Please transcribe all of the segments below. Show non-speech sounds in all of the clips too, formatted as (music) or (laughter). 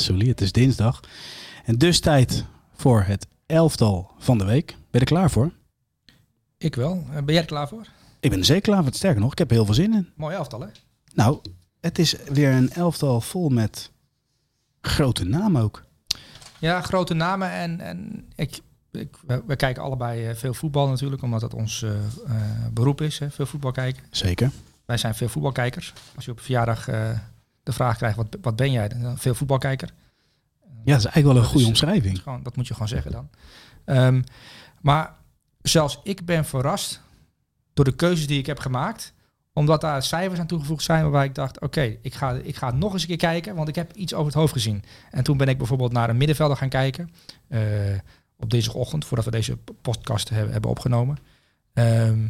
Sully, het is dinsdag. En dus tijd voor het elftal van de week. Ben je er klaar voor? Ik wel. Eh, Ben jij er klaar voor? Ik ben er zeker klaar voor. Sterker nog, ik heb er heel veel zin in. Mooi elftal, hè? Nou, het is weer een elftal vol met grote namen ook. Ja, grote namen. En, en ik, ik, we, we kijken allebei eh, veel voetbal natuurlijk, omdat dat ons eh, beroep is. Hè? Veel voetbal kijken. Zeker. Wij zijn veel voetbalkijkers. Als je op verjaardag de vraag krijgt, wat, wat ben jij? Dan veel voetbalkijker. Ja, dat is eigenlijk wel een Dat goede is- omschrijving. Dat, gewoon, dat moet je gewoon zeggen dan. Ehm, maar zelfs ik ben verrast door de keuzes die ik heb gemaakt. Omdat daar cijfers aan toegevoegd zijn waarbij ik dacht... oké, ik, ga, ik ga nog eens een keer kijken, want ik heb iets over het hoofd gezien. En toen ben ik bijvoorbeeld naar een middenvelder gaan kijken. eh, op dinsdagochtend, voordat we deze podcast hebben, hebben opgenomen. Ehm,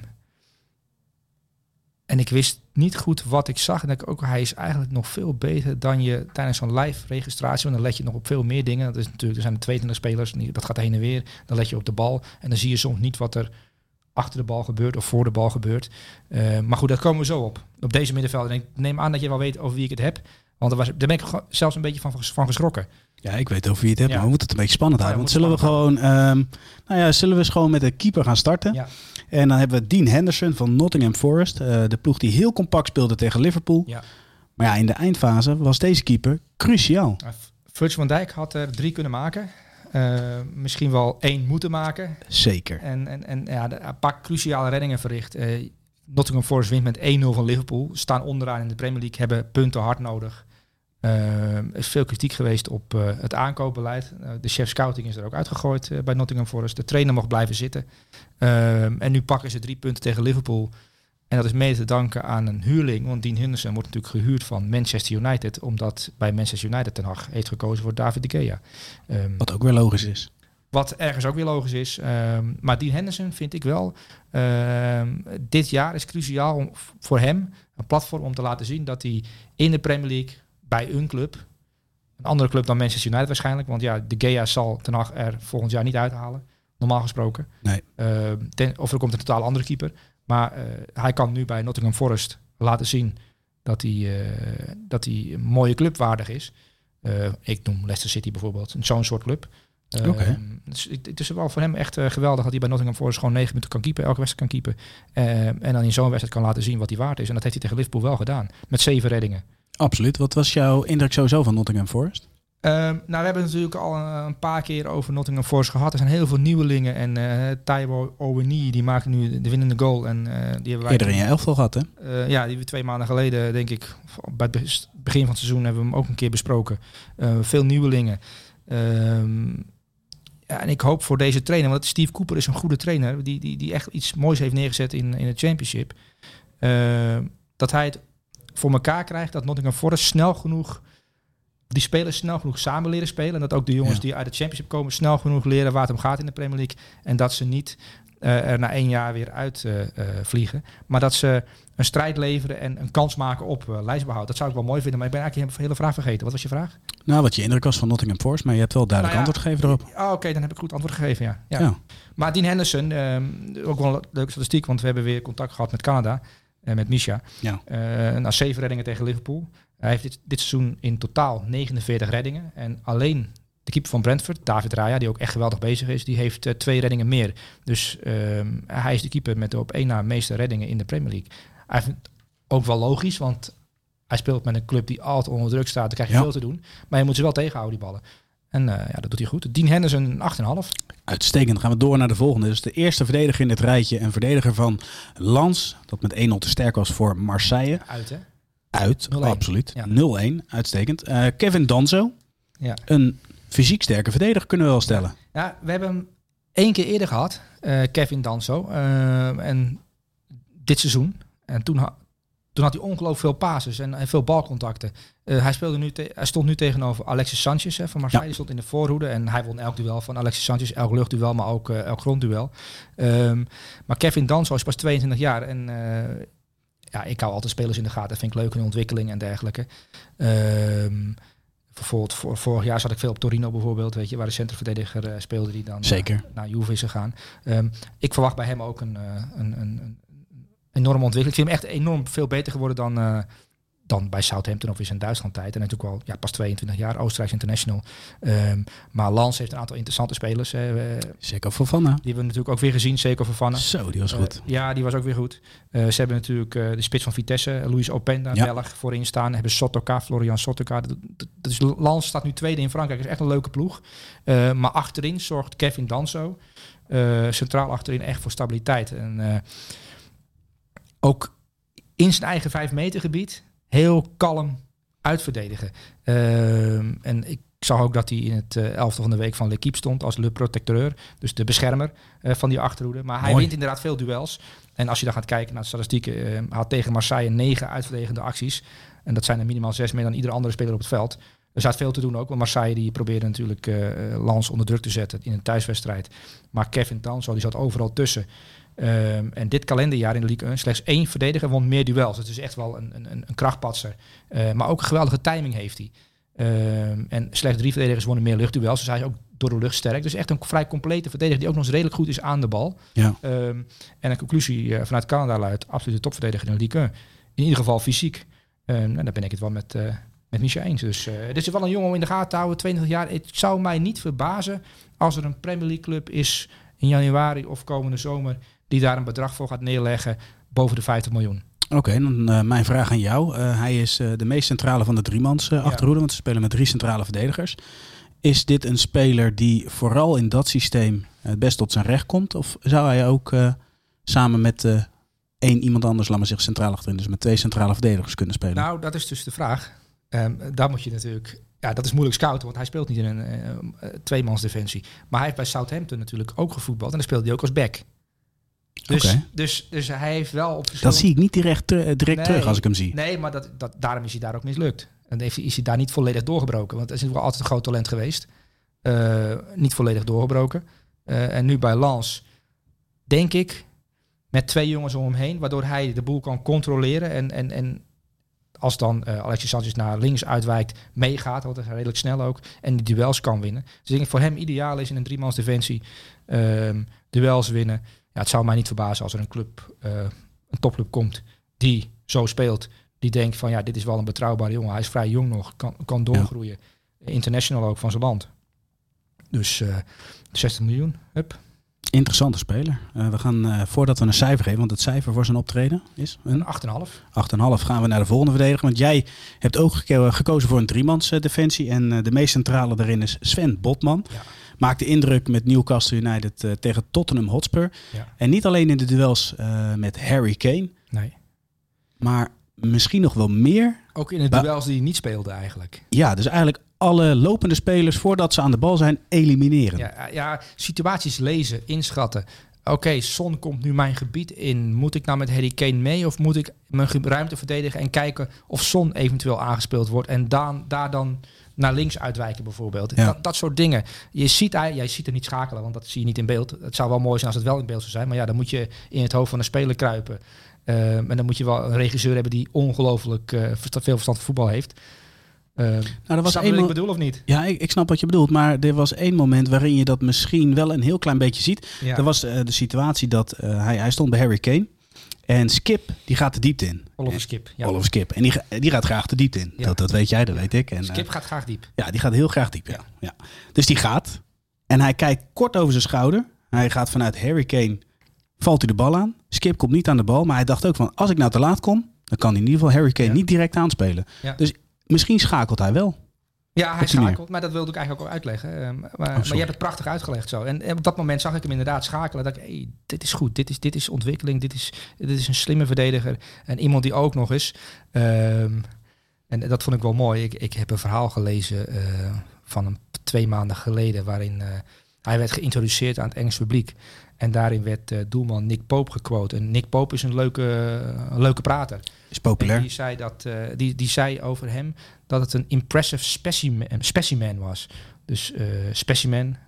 en ik wist niet goed wat ik zag. En denk ik ook, hij is eigenlijk nog veel beter dan je tijdens zo'n live registratie. Want dan let je nog op veel meer dingen. Dat is natuurlijk, er zijn 22 spelers, dat gaat heen en weer. Dan let je op de bal. En dan zie je soms niet wat er achter de bal gebeurt of voor de bal gebeurt. Eh, maar goed, daar komen we zo op. Op deze middenveld. En ik neem aan dat je wel weet over wie ik het heb. Want daar, was, daar ben ik zelfs een beetje van, van geschrokken. Ja, ik weet over wie je het hebt, Ja. maar we moeten het een beetje spannend houden. Want zullen we gewoon, ehm, nou ja, zullen we eens gewoon met de keeper gaan starten? Ja. En dan hebben we Dean Henderson van Nottingham Forest. eh, de ploeg die heel compact speelde tegen Liverpool. Ja. Maar ja, in de eindfase was deze keer cruciaal. Virgil van Dijk had er drie kunnen maken. Eh, misschien wel één moeten maken. Zeker. En, en, en ja, een paar cruciale reddingen verricht. Eh, Nottingham Forest wint met 1-0 van Liverpool. Staan onderaan in de Premier League, hebben punten hard nodig. Eh, er is veel kritiek geweest op eh, het aankoopbeleid. Eh, de chef scouting is er ook uitgegooid eh, bij Nottingham Forest. De trainer mocht blijven zitten. Eh, en nu pakken ze drie punten tegen Liverpool. En dat is mede te danken aan een huurling. Want Dean Henderson wordt natuurlijk gehuurd van Manchester United. Omdat bij Manchester United ten Hag heeft gekozen voor David de Gea. Ehm, Wat ook weer logisch is. wat ergens ook weer logisch is. Ehm, maar Dean Henderson vind ik wel. ehm, dit jaar is cruciaal om, voor hem. Een platform om te laten zien dat hij in de Premier League bij een club. Een andere club dan Manchester United waarschijnlijk. Want ja, de Gea zal ten Hag er volgend jaar niet uithalen. Normaal gesproken. Nee. Ehm, ten- of er komt een totaal andere keeper. Maar eh, hij kan nu bij Nottingham Forest laten zien dat hij, eh, dat hij een mooie club waardig is. Eh, ik noem Leicester City bijvoorbeeld. Zo'n soort club. Eh, Oké. dus het, is wel voor hem echt geweldig dat hij bij Nottingham Forest gewoon negen minuten kan keepen, elke wedstrijd kan keepen. Eh, en dan in zo'n wedstrijd kan laten zien wat hij waard is. En dat heeft hij tegen Liverpool wel gedaan. Met zeven reddingen. Absoluut. Wat was jouw indruk sowieso van Nottingham Forest? Ehm, nou, we hebben het natuurlijk al een, een paar keer over Nottingham Forest gehad. Er zijn heel veel nieuwelingen. En eh Taiwo Oweni, die maakt nu de winnende goal. En eh, die hebben wij Eerder in je elftal gehad, hè? Eh, ja, die we twee maanden geleden, denk ik, bij het be- begin van het seizoen hebben we hem ook een keer besproken. Eh, veel nieuwelingen. Ehm, ja, en ik hoop voor deze trainer, want Steve Cooper is een goede trainer, die, die, die echt iets moois heeft neergezet in, in het championship. Eh, dat hij het voor elkaar krijgt dat Nottingham Forest snel genoeg, die spelers snel genoeg samen leren spelen. En dat ook de jongens Ja. die uit het championship komen snel genoeg leren waar het om gaat in de Premier League. En dat ze niet eh, er na één jaar weer uit eh, eh, vliegen. Maar dat ze een strijd leveren en een kans maken op eh, lijstbehoud. Dat zou ik wel mooi vinden, maar ik ben eigenlijk je hele vraag vergeten. Wat was je vraag? Nou, wat je indruk was van Nottingham Forest, maar je hebt wel duidelijk Nou ja, antwoord gegeven erop. Oh, Oké, dan heb ik goed antwoord gegeven, ja. ja. Ja. Maar Dean Henderson, ehm, ook wel een leuke statistiek, want we hebben weer contact gehad met Canada en met Misha. Ja. Eh na zeven reddingen tegen Liverpool. Hij heeft dit, dit seizoen in totaal 49 reddingen. En alleen de keeper van Brentford, David Raya, die ook echt geweldig bezig is, die heeft eh, twee reddingen meer. Dus ehm, hij is de keeper met de op één na meeste reddingen in de Premier League. Hij vindt ook wel logisch, want hij speelt met een club die altijd onder druk staat. Dan krijg je Ja. veel te doen. Maar je moet ze wel tegenhouden, die ballen. En eh, ja, dat doet hij goed. Dean Henderson, een 8,5. Uitstekend. Dan gaan we door naar de volgende. Dus de eerste verdediger in dit rijtje. Een verdediger van Lans. Dat met 1-0 te sterk was voor Marseille. Uit, hè? Uit. 0-1. Absoluut. Ja. 0-1. Uitstekend. Eh, Kevin Danzo. Ja. Een fysiek sterke verdediger kunnen we wel stellen. Ja, we hebben hem één keer eerder gehad, eh, Kevin Danso. eh, en dit seizoen. En toen, toen had hij ongelooflijk veel passes en, en veel balcontacten. Eh, hij, speelde nu hij stond nu tegenover Alexis Sanchez hè, van Marseille. Ja. Stond in de voorhoede en hij won elk duel van Alexis Sanchez. Elk luchtduel, maar ook eh, elk grondduel. Ehm, maar Kevin Danso is pas 22 jaar en... eh, ja, ik hou altijd spelers in de gaten. Dat vind ik leuk in ontwikkeling en dergelijke. Ehm, bijvoorbeeld voor, vorig jaar zat ik veel op Torino bijvoorbeeld, weet je, waar de centrumverdediger speelde die dan Zeker. naar Juve is gegaan. Ehm, ik verwacht bij hem ook een, een, een, een enorme ontwikkeling. Ik vind hem echt enorm veel beter geworden dan, eh, dan bij Southampton of in Duitsland tijd. En natuurlijk wel ja, pas 22 jaar, Oostenrijks international. Ehm, maar Lans heeft een aantal interessante spelers. Uh, Zeker Fofana. Die hebben we natuurlijk ook weer gezien, zeker Fofana. Zo, die was goed. ja, die was ook weer goed. ze hebben natuurlijk de spits van Vitesse, Luis Openda, ja. Belg, voorin staan. Hebben Sotoka, Florian Sotoka. Is, Lans staat nu tweede in Frankrijk. is echt een leuke ploeg. maar achterin zorgt Kevin Danso, centraal achterin, echt voor stabiliteit. En ook in zijn eigen vijf meter gebied heel kalm uitverdedigen. Ehm, en ik zag ook dat hij in het uh, elfde van de week van L'Equipe stond als le protecteur, dus de beschermer uh, van die achterhoede. Maar hij wint inderdaad veel duels. En als je dan gaat kijken naar de statistieken, uh, had tegen Marseille negen uitverdedigende acties. En dat zijn er minimaal zes meer dan iedere andere speler op het veld. Er staat veel te doen ook, want Marseille die probeerde natuurlijk uh, Lans onder druk te zetten in een thuiswedstrijd. Maar Kevin Tanso die zat overal tussen. Ehm, en dit kalenderjaar in de Ligue 1 slechts één verdediger won meer duels. Het is echt wel een, een, een krachtpatser. Uh, maar ook een geweldige timing heeft hij. Ehm, en slechts drie verdedigers wonnen meer luchtduels. Dus hij is ook door de lucht sterk. Dus echt een vrij complete verdediger die ook nog eens redelijk goed is aan de bal. Ja. Um, en een conclusie uh, vanuit Canada luidt, absoluut de topverdediger in de Ligue 1. In ieder geval fysiek. en daar ben ik het wel met, uh, met Michel eens. Dus dit is wel een jongen om in de gaten te houden, 20 jaar. Het zou mij niet verbazen als er een Premier League club is in januari of komende zomer die daar een bedrag voor gaat neerleggen boven de 50 miljoen. Oké, dan uh, mijn vraag aan jou. Uh, hij is uh, de meest centrale van de driemans achterhoede, want ze spelen met drie centrale verdedigers. Is dit een speler die vooral in dat systeem het best tot zijn recht komt? Of zou hij ook samen met één iemand anders, laat maar zeggen, centraal achterin, dus met twee centrale verdedigers kunnen spelen? Nou, dat is dus de vraag. Um, daar moet je natuurlijk ja, dat is moeilijk scouten, want hij speelt niet in een uh, tweemans defensie. Maar hij heeft bij Southampton natuurlijk ook gevoetbald en dan speelde hij ook als back. Dus, dus, dus hij heeft wel op Dat zie ik niet direct, direct terug als ik hem zie. Nee, maar dat, dat, daarom is hij daar ook mislukt. En heeft, is hij daar niet volledig doorgebroken. Want hij is wel altijd een groot talent geweest. Uh, niet volledig doorgebroken. Uh, en nu bij Lans, denk ik, met twee jongens om hem heen, waardoor hij de boel kan controleren. En, en, en als dan uh, Alexis Sanchez naar links uitwijkt, meegaat, want dat is redelijk snel ook, en die duels kan winnen. Dus ik denk voor hem ideaal is in een driemans defensie uh, duels winnen ja, het zou mij niet verbazen als er een club, uh, een topclub komt die zo speelt. Die denkt van ja, dit is wel een betrouwbare jongen. Hij is vrij jong nog, kan, kan doorgroeien. International ook van zijn land. Dus uh, eh, 60 miljoen, hup. Interessante speler. Uh, we gaan, uh, voordat we een cijfer geven, want het cijfer voor zijn optreden is een 8,5. 8,5 gaan we naar de volgende verdediger. Want jij hebt ook gekozen voor een driemans defensie. En de meest centrale daarin is Sven Botman. Ja maakte indruk met Newcastle United uh, tegen Tottenham Hotspur. Ja. En niet alleen in de duels uh, met Harry Kane. Nee. Maar misschien nog wel meer. Ook in de duels die hij niet speelde eigenlijk. Ja, dus eigenlijk alle lopende spelers voordat ze aan de bal zijn elimineren. Ja, ja situaties lezen, inschatten. Oké, Son komt nu mijn gebied in. Moet ik nou met Harry Kane mee of moet ik mijn ruimte verdedigen en kijken of Son eventueel aangespeeld wordt en dan, daar dan naar links uitwijken bijvoorbeeld. Dat, dat soort dingen. Je ziet, jij ziet er niet schakelen, want dat zie je niet in beeld. Het zou wel mooi zijn als het wel in beeld zou zijn. Maar ja, dan moet je in het hoofd van een speler kruipen. Ehm, en dan moet je wel een regisseur hebben die ongelooflijk uh, veel verstand van voetbal heeft. Uh, nou, er was één wat ik bedoel of niet? Ja, ik, ik, snap wat je bedoelt. Maar er was één moment waarin je dat misschien wel een heel klein beetje ziet. Ja. Er was uh, de situatie dat uh, hij, hij stond bij Harry Kane. En Skip, die gaat de diepte in. Oliver Skip. Ja. Oliver Skip. En die, die gaat graag de diepte in. Dat, dat weet jij, dat weet ik. En, Skip gaat graag diep. Ja, die gaat heel graag diep, ja. ja. Dus die gaat. En hij kijkt kort over zijn schouder. Hij gaat vanuit Harry Kane, valt hij de bal aan. Skip komt niet aan de bal. Maar hij dacht ook van, als ik nou te laat kom, dan kan in ieder geval Harry Kane niet direct aanspelen. Dus misschien schakelt hij wel. Ja, hij schakelt, maar dat wilde ik eigenlijk ook uitleggen. Um, maar, oh, maar, je hebt het prachtig uitgelegd zo. En, op dat moment zag ik hem inderdaad schakelen. Dat ik, hey, dit is goed, dit is, dit is ontwikkeling, dit is, dit is een slimme verdediger. En iemand die ook nog eens, um, en dat vond ik wel mooi. Ik, ik heb een verhaal gelezen uh, van een, twee maanden geleden, waarin uh, hij werd geïntroduceerd aan het Engels publiek. En daarin werd uh, doelman Nick Pope gequote. En Nick Pope is een leuke, een leuke prater. Is populair. En die zei, dat, uh, die, die zei over hem dat het een impressive specimen, specimen was. Dus uh, specimen.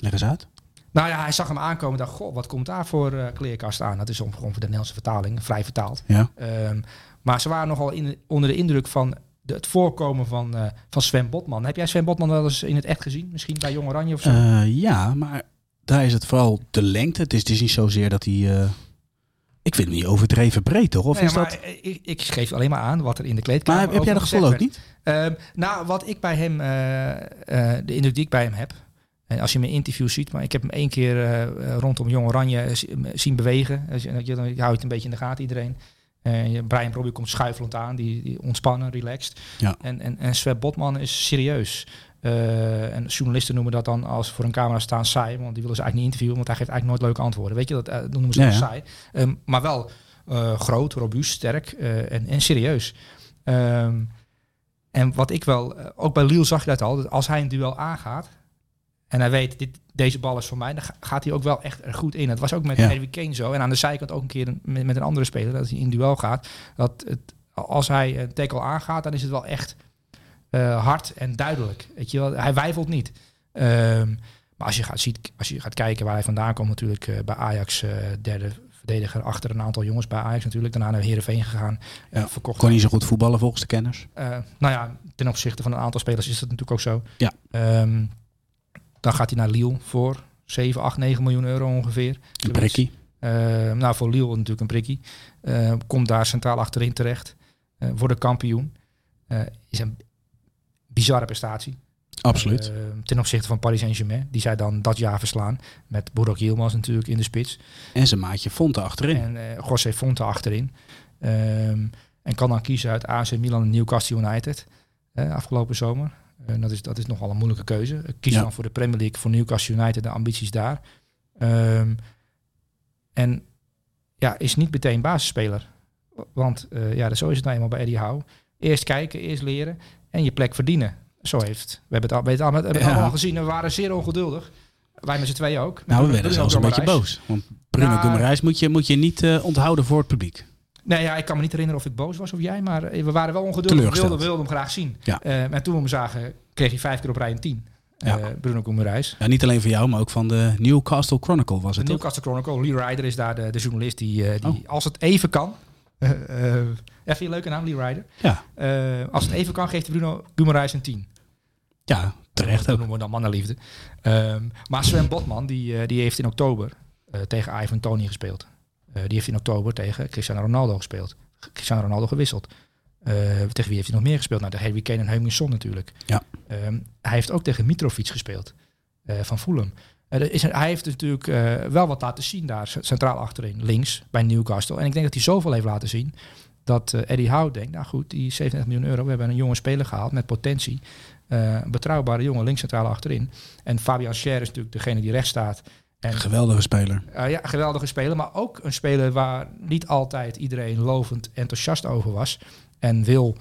Leg eens uit. Nou ja, hij zag hem aankomen en dacht, goh, wat komt daar voor kleerkast aan? Dat is ongeveer de Nederlandse vertaling, vrij vertaald. Ja. Um, maar ze waren nogal in, onder de indruk van de, het voorkomen van, uh, van Sven Botman. Heb jij Sven Botman wel eens in het echt gezien? Misschien bij Jong Oranje of zo? Uh, ja, maar daar is het vooral de lengte. Het is, het is niet zozeer dat hij Ik vind het niet overdreven breed, toch? Of Nee, is maar dat... ik, ik geef alleen maar aan wat er in de kleedkamer Maar heb jij dat gevoel ook niet? Ehm, nou, wat ik bij hem, eh, eh, de indruk die ik bij hem heb, en als je mijn interview ziet, maar ik heb hem één keer eh, eh, rondom Jong Oranje eh, zi- zien bewegen. Je, dan houdt het een beetje in de gaten, iedereen. Eh, je- Brian Robbie komt schuifelend aan, die, die ontspannen, relaxed. Ja. En, en, en Sven Botman is serieus. Eh, en journalisten noemen dat dan als voor een camera staan saai, want die willen ze eigenlijk niet interviewen, want hij geeft eigenlijk nooit leuke antwoorden. Weet je, dat, eh, dat noemen ze Ja, dan ja. saai. Ehm, maar wel groot, robuust, sterk en, en serieus. Ehm, en wat ik wel, ook bij Liel zag je dat al, dat als hij een duel aangaat en hij weet, dit, deze bal is voor mij, dan ga- gaat hij ook wel echt er goed in. Het was ook met Ja. Harry Kane zo. En aan de zijkant ook een keer een- met, met een andere speler, dat hij in duel gaat. Dat het, als hij een tackle aangaat, dan is het wel echt eh, hard en duidelijk. Weet je wel? Hij wijfelt niet. Ehm, maar als je, gaat, ziet, als je gaat kijken waar hij vandaan komt, natuurlijk eh, bij Ajax, eh, derde verdediger achter een aantal jongens bij Ajax natuurlijk. Daarna naar Heerenveen gegaan. Ja, verkocht Kon niet zo goed voetballen volgens de kenners. nou ja, ten opzichte van een aantal spelers is dat natuurlijk ook zo. Ja. Ehm, dan gaat hij naar Lille voor 7, 8, 9 miljoen euro ongeveer. Een prikkie. Ehm, nou, voor Lille natuurlijk een prikkie. Ehm, komt daar centraal achterin terecht. Eh wordt kampioen. Eh, is een bizarre prestatie. Absoluut. Ten opzichte van Paris Saint-Germain. Die zij dan dat jaar verslaan. Met Burak Yilmaz natuurlijk in de spits. en zijn maatje Fonte achterin. En eh José Fonte achterin. Ehm, en kan dan kiezen uit AC Milan en Newcastle United. eh, afgelopen zomer. En dat, is, dat is nogal een moeilijke keuze. Ik kies Ja. dan voor de Premier League, voor Newcastle United, de ambities daar. Ehm, en ja, is niet meteen basisspeler. Want eh, ja, zo is het nou eenmaal bij Eddie Howe. Eerst kijken, eerst leren en je plek verdienen. Zo heeft. We hebben het al, we hebben het al, Ja. gezien. en We waren zeer ongeduldig. Wij met z'n tweeën ook. Nou, we werden zelfs een beetje boos. Want Bruno. Guimaraes moet je, moet je niet eh, onthouden voor het publiek. Nee, ja, ik kan me niet herinneren of ik boos was of jij, maar eh, we waren wel ongeduldig. We wilden, hem graag zien. Ja. Eh, en toen we hem zagen, kreeg hij vijf keer op rij een tien. Ja. Eh, Bruno Guimaraes. Ja, niet alleen voor jou, maar ook van de Newcastle Chronicle was De het toch? Newcastle Chronicle, Lee Ryder is daar de, de journalist die, eh, die Oh. als het even kan... (laughs) eh eh, je een leuke naam, Lee Ryder? Ja, Eh, als het even kan, geeft Bruno Guimaraes een 10. ja terecht Dat ook. noemen we dan mannenliefde. Ehm, maar Sven Botman, die, eh, die heeft in oktober eh, tegen Ivan Tony gespeeld. Eh, die heeft in oktober tegen Cristiano Ronaldo gespeeld. Cristiano Ronaldo gewisseld. Eh, tegen wie heeft hij nog meer gespeeld? Nou, de Harry Kane en Heung-min Son natuurlijk. Ja. Ehm, hij heeft ook tegen Mitrovic gespeeld eh, van Fulham. Is, hij heeft natuurlijk wel wat laten zien daar, centraal achterin, links, bij Newcastle. En ik denk dat hij zoveel heeft laten zien, dat Eddie Howe denkt, nou goed, die 37 miljoen euro, we hebben een jonge speler gehaald met potentie. Een betrouwbare jongen, links centraal achterin. En Fabian Scher is natuurlijk degene die rechts staat. En Geweldige speler. eh, ja, geweldige speler, maar ook een speler waar niet altijd iedereen lovend enthousiast over was. En wil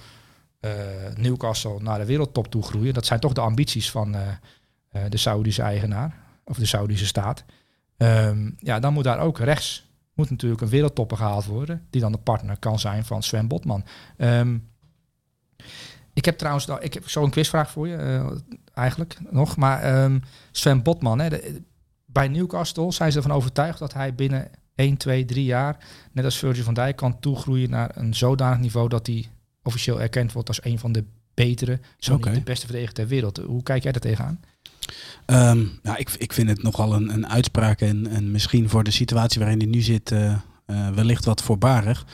eh, Newcastle naar de wereldtop toe groeien. Dat zijn toch de ambities van eh, de Saoedische eigenaar, of de Saoedische staat. Ehm, ja, dan moet daar ook rechts moet natuurlijk een wereldtopper gehaald worden, die dan de partner kan zijn van Sven Botman. Ehm, ik heb trouwens ik heb zo een quizvraag voor je, eigenlijk nog. Maar ehm, Sven Botman, hè, de- bij Newcastle zijn ze ervan overtuigd dat hij binnen 1, 2, 3 jaar, net als Virgil van Dijk, kan toegroeien naar een zodanig niveau dat hij officieel erkend wordt als een van de betere, zo niet de beste verdediger ter wereld. Hoe kijk jij daar tegenaan? Ehm, nou, ik, ik vind het nogal een, een uitspraak en, en misschien voor de situatie waarin hij nu zit eh, eh, wellicht wat voorbarig.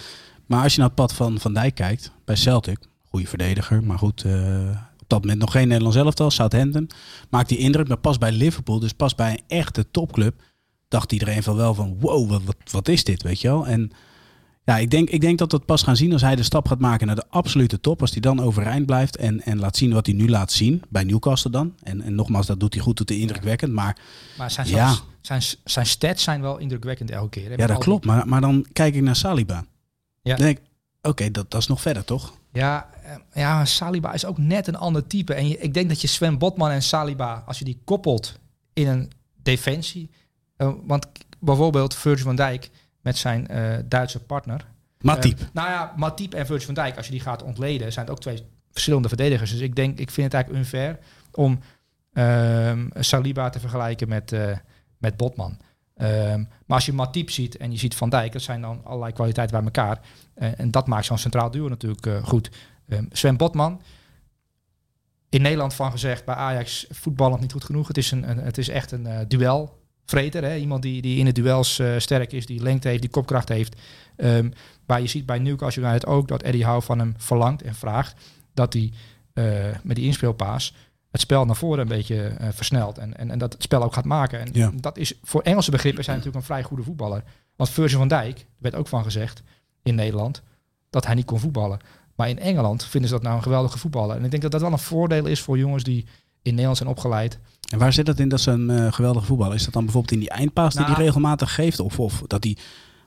Maar als je naar het pad van Van Dijk kijkt, bij Celtic, goede verdediger, maar goed, eh, op dat moment nog geen Nederlands elftal, Southampton, maakt die indruk. Maar pas bij Liverpool, dus pas bij een echte topclub, dacht iedereen van wel van wow, wat, wat, is dit, weet je wel. En ja, ik denk, ik denk dat we het pas gaan zien als hij de stap gaat maken naar de absolute top. Als hij dan overeind blijft en, en laat zien wat hij nu laat zien. Bij Newcastle dan. En, en nogmaals, dat doet hij goed, doet hij indrukwekkend. Maar Maar zijn, Ja. zijn, zijn stats zijn wel indrukwekkend elke keer. hè, ja, met dat klopt. Maar, maar dan kijk ik naar Saliba. Ja. Dan denk oké, dat, dat is nog verder, toch? Ja, eh, ja, Saliba is ook net een ander type. En je, ik denk dat je Sven Botman en Saliba, als je die koppelt in een defensie. eh, want bijvoorbeeld Virgil van Dijk met zijn eh, Duitse partner. Matip. Nou ja, Matip en Virgil van Dijk, als je die gaat ontleden, zijn het ook twee verschillende verdedigers. Dus ik denk, ik vind het eigenlijk unfair om ehm, Saliba te vergelijken met, met Botman. Ehm, maar als je Matip ziet en je ziet Van Dijk, dat zijn dan allerlei kwaliteiten bij elkaar. Eh, en dat maakt zo'n centraal duo natuurlijk eh, goed. Ehm, Sven Botman, in Nederland van gezegd, bij Ajax voetballend niet goed genoeg. Het is, een, het is echt een eh, duel vreter. Hè? Iemand die, die in de duels uh, sterk is, die lengte heeft, die kopkracht heeft. Um, maar je ziet bij Newcastle United ook dat Eddie Howe van hem verlangt en vraagt dat hij uh, met die inspeelpaas het spel naar voren een beetje uh, versnelt. En, en, en dat het spel ook gaat maken. En Ja. dat is voor Engelse begrippen zijn natuurlijk een vrij goede voetballer. Want Virgil van Dijk, er werd ook van gezegd in Nederland, dat hij niet kon voetballen. Maar in Engeland vinden ze dat nou een geweldige voetballer. En ik denk dat dat wel een voordeel is voor jongens die in Nederland zijn opgeleid. En waar zit dat in dat ze een eh, geweldige voetballer is? dat dan bijvoorbeeld in die eindpaas die Nou- hij regelmatig geeft? Of, of dat hij...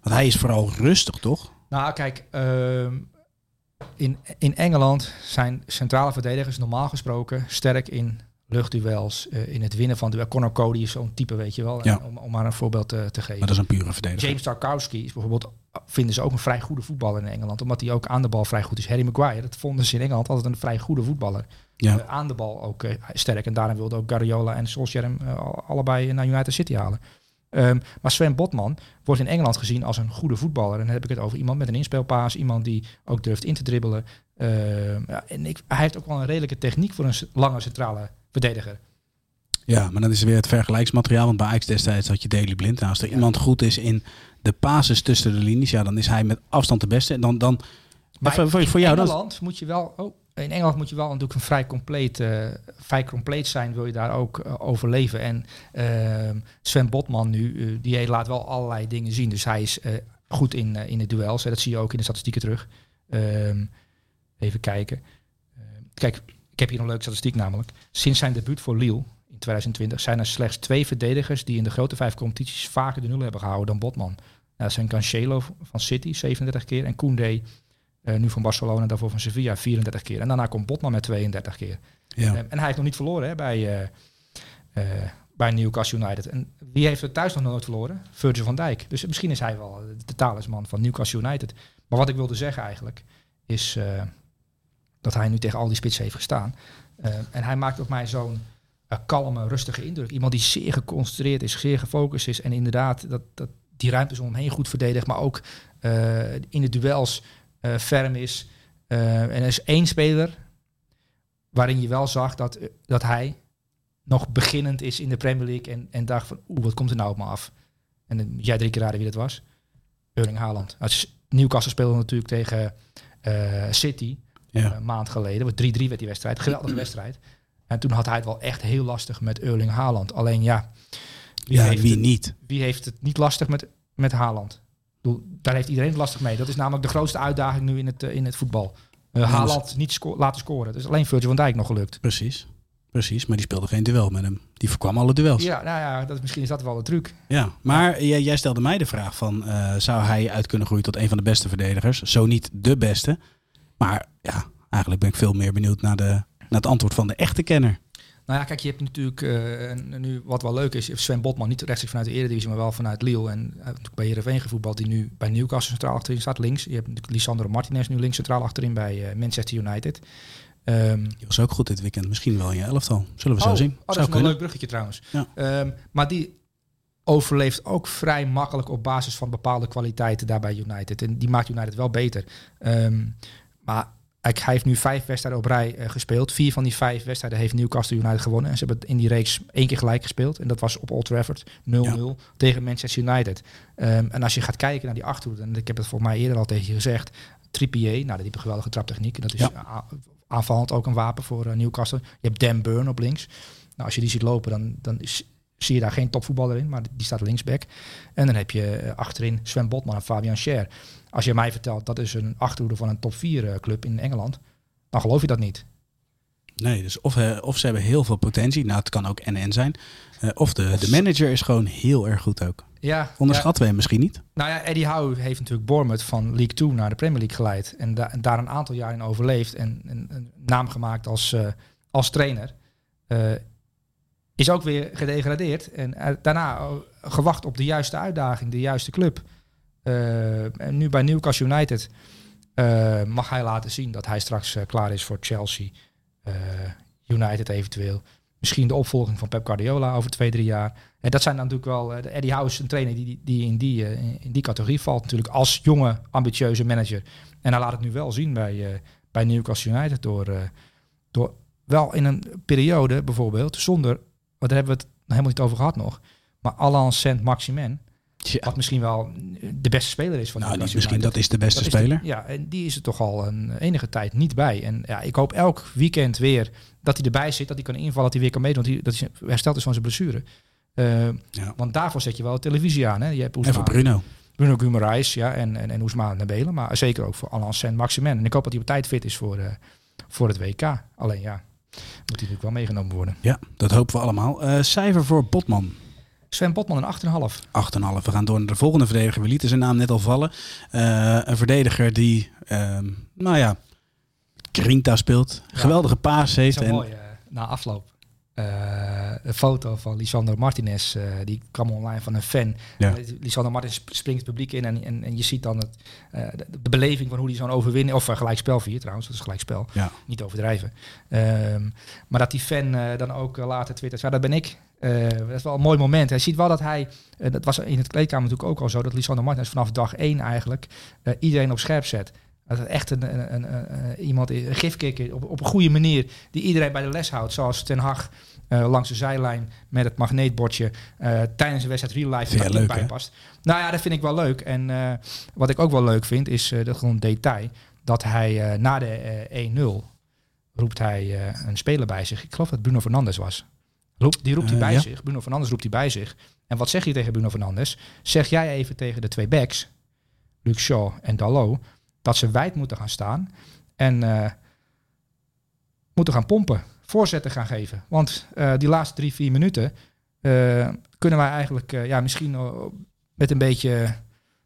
Want hij is vooral rustig, toch? Nou, kijk, ehm, in, in Engeland zijn centrale verdedigers normaal gesproken sterk in luchtduels, eh, in het winnen van duel. Connor Cody is zo'n type, weet je wel, Ja. om, om maar een voorbeeld te, te geven. Maar dat is een pure verdediger. James Tarkowski is bijvoorbeeld, vinden ze ook een vrij goede voetballer in Engeland, omdat hij ook aan de bal vrij goed is. Harry Maguire, dat vonden ze in Engeland altijd een vrij goede voetballer. Ja. Eh, aan de bal ook eh, sterk. En daarom wilde ook Guardiola en Solskjaer hem eh, al- allebei naar United City halen. Ehm, maar Sven Botman wordt in Engeland gezien als een goede voetballer. En dan heb ik het over iemand met een inspeelpaas. Iemand die ook durft in te dribbelen. Ehm, ja, en ik, hij heeft ook wel een redelijke techniek voor een lange centrale verdediger. Ja, maar dan is er weer het vergelijksmateriaal. Want bij Ajax destijds had je Daily Blind. Nou, als er Ja. iemand goed is in de basis tussen de linies, ja, dan is hij met afstand de beste. En dan, dan Maar voor- in voor jou, dat- Engeland moet je wel... Oh, in Engeland moet je wel natuurlijk een vrij compleet, eh, vrij compleet zijn. Wil je daar ook eh, overleven. En ehm, Sven Botman nu, eh, die laat wel allerlei dingen zien. Dus hij is goed in, in de duels. Dat zie je ook in de statistieken terug. Ehm, even kijken. Ehm, kijk, ik heb hier een leuke statistiek namelijk. Sinds zijn debuut voor Lille in 2020 zijn er slechts twee verdedigers die in de grote vijf competities vaker de nul hebben gehouden dan Botman. Nou, dat zijn Cancelo van City 37 keer en Koundé eh, nu van Barcelona, daarvoor van Sevilla 34 keer. En daarna komt Botman met 32 keer. ja. Eh, en hij heeft nog niet verloren hè, bij, eh, bij Newcastle United. En wie heeft het thuis nog nooit verloren? Virgil van Dijk. Dus misschien is hij wel de talisman van Newcastle United. Maar wat ik wilde zeggen eigenlijk, is dat hij nu tegen al die spitsen heeft gestaan. En hij maakt op mij zo'n kalme, rustige indruk. Iemand die zeer geconcentreerd is, zeer gefocust is. En inderdaad, dat, dat die ruimtes om hem heen goed verdedigt. Maar ook in de duels eh, ferm is. Eh, en er is één speler waarin je wel zag dat, eh, dat hij nog beginnend is in de Premier League en, en dacht van, oeh, wat komt er nou op me af? En dan jij drie keer raden wie dat was. Erling Haaland. Als Newcastle speelde natuurlijk tegen City Ja. een maand geleden. Wat 3-3 werd die wedstrijd. Geweldige wedstrijd. En toen had hij het wel echt heel lastig met Erling Haaland. Alleen ja, wie, ja, heeft, wie het, niet? wie heeft het niet lastig met, met Haaland? Daar heeft iedereen het lastig mee. Dat is namelijk de grootste uitdaging nu in het, eh, in het voetbal. Ja, Haaland niet sco- laten scoren. Dus alleen Virgil van Dijk nog gelukt. Precies. Precies, maar die speelde geen duel met hem. Die voorkwam alle duels. Ja, Ja, nou ja, dat, misschien is dat wel de truc. maar jij, jij stelde mij de vraag van, eh, zou hij uit kunnen groeien tot een van de beste verdedigers? Zo niet de beste. Maar ja, eigenlijk ben ik veel meer benieuwd naar, de, naar het antwoord van de echte kenner. Nou ja, kijk, je hebt natuurlijk eh, en nu wat wel leuk is, Sven Botman niet rechtstreeks vanuit de Eredivisie, maar wel vanuit Lille en heeft natuurlijk bij Heerenveen gevoetbald, die nu bij Newcastle centraal achterin staat, links. Je hebt natuurlijk Lisandro Martinez nu links centraal achterin bij eh, Manchester United. Ehm, Die was ook goed dit weekend. Misschien wel in je elftal. Zullen we zo oh, zien. Oh, dat Zou is een leuk bruggetje trouwens. Ja. Ehm, maar die overleeft ook vrij makkelijk op basis van bepaalde kwaliteiten daar bij United. En die maakt United wel beter. Ehm, maar hij heeft nu vijf wedstrijden op rij eh, gespeeld. Vier van die vijf wedstrijden heeft Newcastle United gewonnen. En ze hebben in die reeks één keer gelijk gespeeld. En dat was op Old Trafford 0-0 tegen Manchester United. Ehm, en als je gaat kijken naar die achterhoede, en ik heb het volgens mij eerder al tegen je gezegd. Trippier, nou, die heeft een geweldige traptechniek. En dat is Ja. aanvallend ook een wapen voor eh, Newcastle. Je hebt Dan Burn op links. Nou, als je die ziet lopen, dan, dan is, zie je daar geen topvoetballer in, maar die staat linksback. En dan heb je eh, achterin Sven Botman en Fabian Scher. Als je mij vertelt dat is een achterhoede van een top 4 club in Engeland, dan geloof je dat niet. Nee, dus of, eh, of ze hebben heel veel potentie. Nou, het kan ook en-en zijn. Eh, of de, de manager is gewoon heel erg goed ook. Ja, Onderschatten we hem misschien niet. Nou ja, Eddie Howe heeft natuurlijk Bournemouth van League 2 naar de Premier League geleid. En, da- en daar een aantal jaar in overleefd. En, en een naam gemaakt als, eh, als trainer. Eh, is ook weer gedegradeerd. En eh, daarna eh, gewacht op de juiste uitdaging, de juiste club. Eh, en nu bij Newcastle United eh, mag hij laten zien dat hij straks klaar is voor Chelsea. United eventueel. Misschien de opvolging van Pep Guardiola over twee, drie jaar. En dat zijn dan natuurlijk wel... Eddie Howe is een trainer die, die, in, die, in die categorie valt natuurlijk als jonge, ambitieuze manager. En hij laat het nu wel zien bij, eh, bij Newcastle United door, door wel in een periode bijvoorbeeld zonder... Want daar hebben we het helemaal niet over gehad nog. Maar Alan Saint-Maximin, wat misschien wel de beste speler is van Nou, niet Newcastle misschien, dat is de beste Dat de- speler. ja, en die is er toch al een enige tijd niet bij. En ja, ik hoop elk weekend weer dat hij erbij zit, dat hij kan invallen, dat hij weer kan meedoen, dat hij, dat hij hersteld is van zijn blessure. Eh, Ja. Want daarvoor zet je wel de televisie aan. Hè? Je hebt En voor Bruno. Bruno Guimaraes ja, en, en, en Oesma Nabelen, maar zeker ook voor Alan Saint-Maximin. En ik hoop dat hij op tijd fit is voor, eh, voor het WK. Alleen ja, moet hij natuurlijk wel meegenomen worden. Ja, dat hopen we allemaal. Eh, cijfer voor Botman. Sven Botman een 8,5. 8,5. We gaan door naar de volgende verdediger. We lieten zijn naam net al vallen. Eh, een verdediger die, ehm, nou ja, Grinta speelt. Ja. Geweldige paas heeft. En, mooi, eh, na afloop. Eh, een foto van Lisandro Martinez, eh, die kwam online van een fan. Ja. Eh, Lisandro Martinez sp- springt het publiek in en, en, en je ziet dan het, de, de beleving van hoe hij zo'n overwinning, of uh, gelijkspel viert trouwens, dat is gelijkspel, Ja. niet overdrijven. Ehm, maar dat die fan dan ook later twittert, ja dat ben ik. Eh, dat is wel een mooi moment. Hij ziet wel dat hij, dat was in het kleedkamer natuurlijk ook al zo, dat Lisandro Martinez vanaf dag één eigenlijk iedereen op scherp zet. Dat het echt een, een, een, iemand is, een gifkikker op, op een goede manier, die iedereen bij de les houdt. Zoals Ten Hag eh, langs de zijlijn met het magneetbordje eh, tijdens de wedstrijd real life leuk, bij hè? past. Nou ja, dat vind ik wel leuk. En eh, wat ik ook wel leuk vind, is dat gewoon detail, dat hij na de eh, 1-0 roept hij een speler bij zich. Ik geloof dat Bruno Fernandes was. Roep, die roept hij bij ja. zich. Bruno Fernandes roept hij bij zich. En wat zeg je tegen Bruno Fernandes? Zeg jij even tegen de twee backs, Luc Shaw en Dalot, dat ze wijd moeten gaan staan en eh, moeten gaan pompen, voorzetten gaan geven. Want eh, die laatste drie, vier minuten eh, kunnen wij eigenlijk ja, misschien met, een beetje,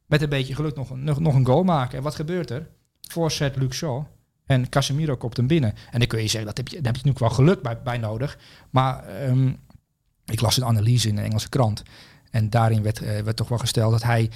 met een beetje geluk nog, een- nog, nog een goal maken. En wat gebeurt er? Voorzet Luc Shaw en Casemiro kopt hem binnen. En dan kun je zeggen, dat heb je, daar heb je natuurlijk wel geluk bij, bij nodig. Maar ehm, ik las een analyse in de Engelse krant. En daarin werd, werd toch wel gesteld dat hij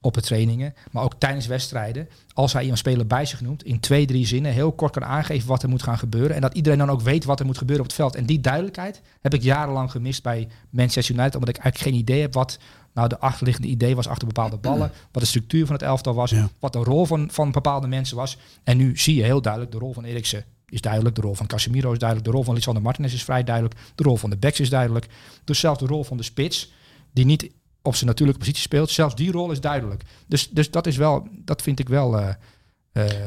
op de trainingen, maar ook tijdens wedstrijden, als hij een speler bij zich noemt, in twee, drie zinnen heel kort kan aangeven wat er moet gaan gebeuren. En dat iedereen dan ook weet wat er moet gebeuren op het veld. En die duidelijkheid heb ik jarenlang gemist bij Manchester United, omdat ik eigenlijk geen idee heb wat nou de achterliggende idee was achter bepaalde ballen, wat de structuur van het elftal was, Ja. wat de rol van, van bepaalde mensen was. En nu zie je heel duidelijk de rol van Eriksen is duidelijk, de rol van Casemiro is duidelijk, de rol van Lisandro Martinez is vrij duidelijk, de rol van de backs is duidelijk, dus zelfs de rol van de spits, die niet op zijn natuurlijke positie speelt, zelfs die rol is duidelijk. Dus, dus dat is wel, dat vind ik wel, eh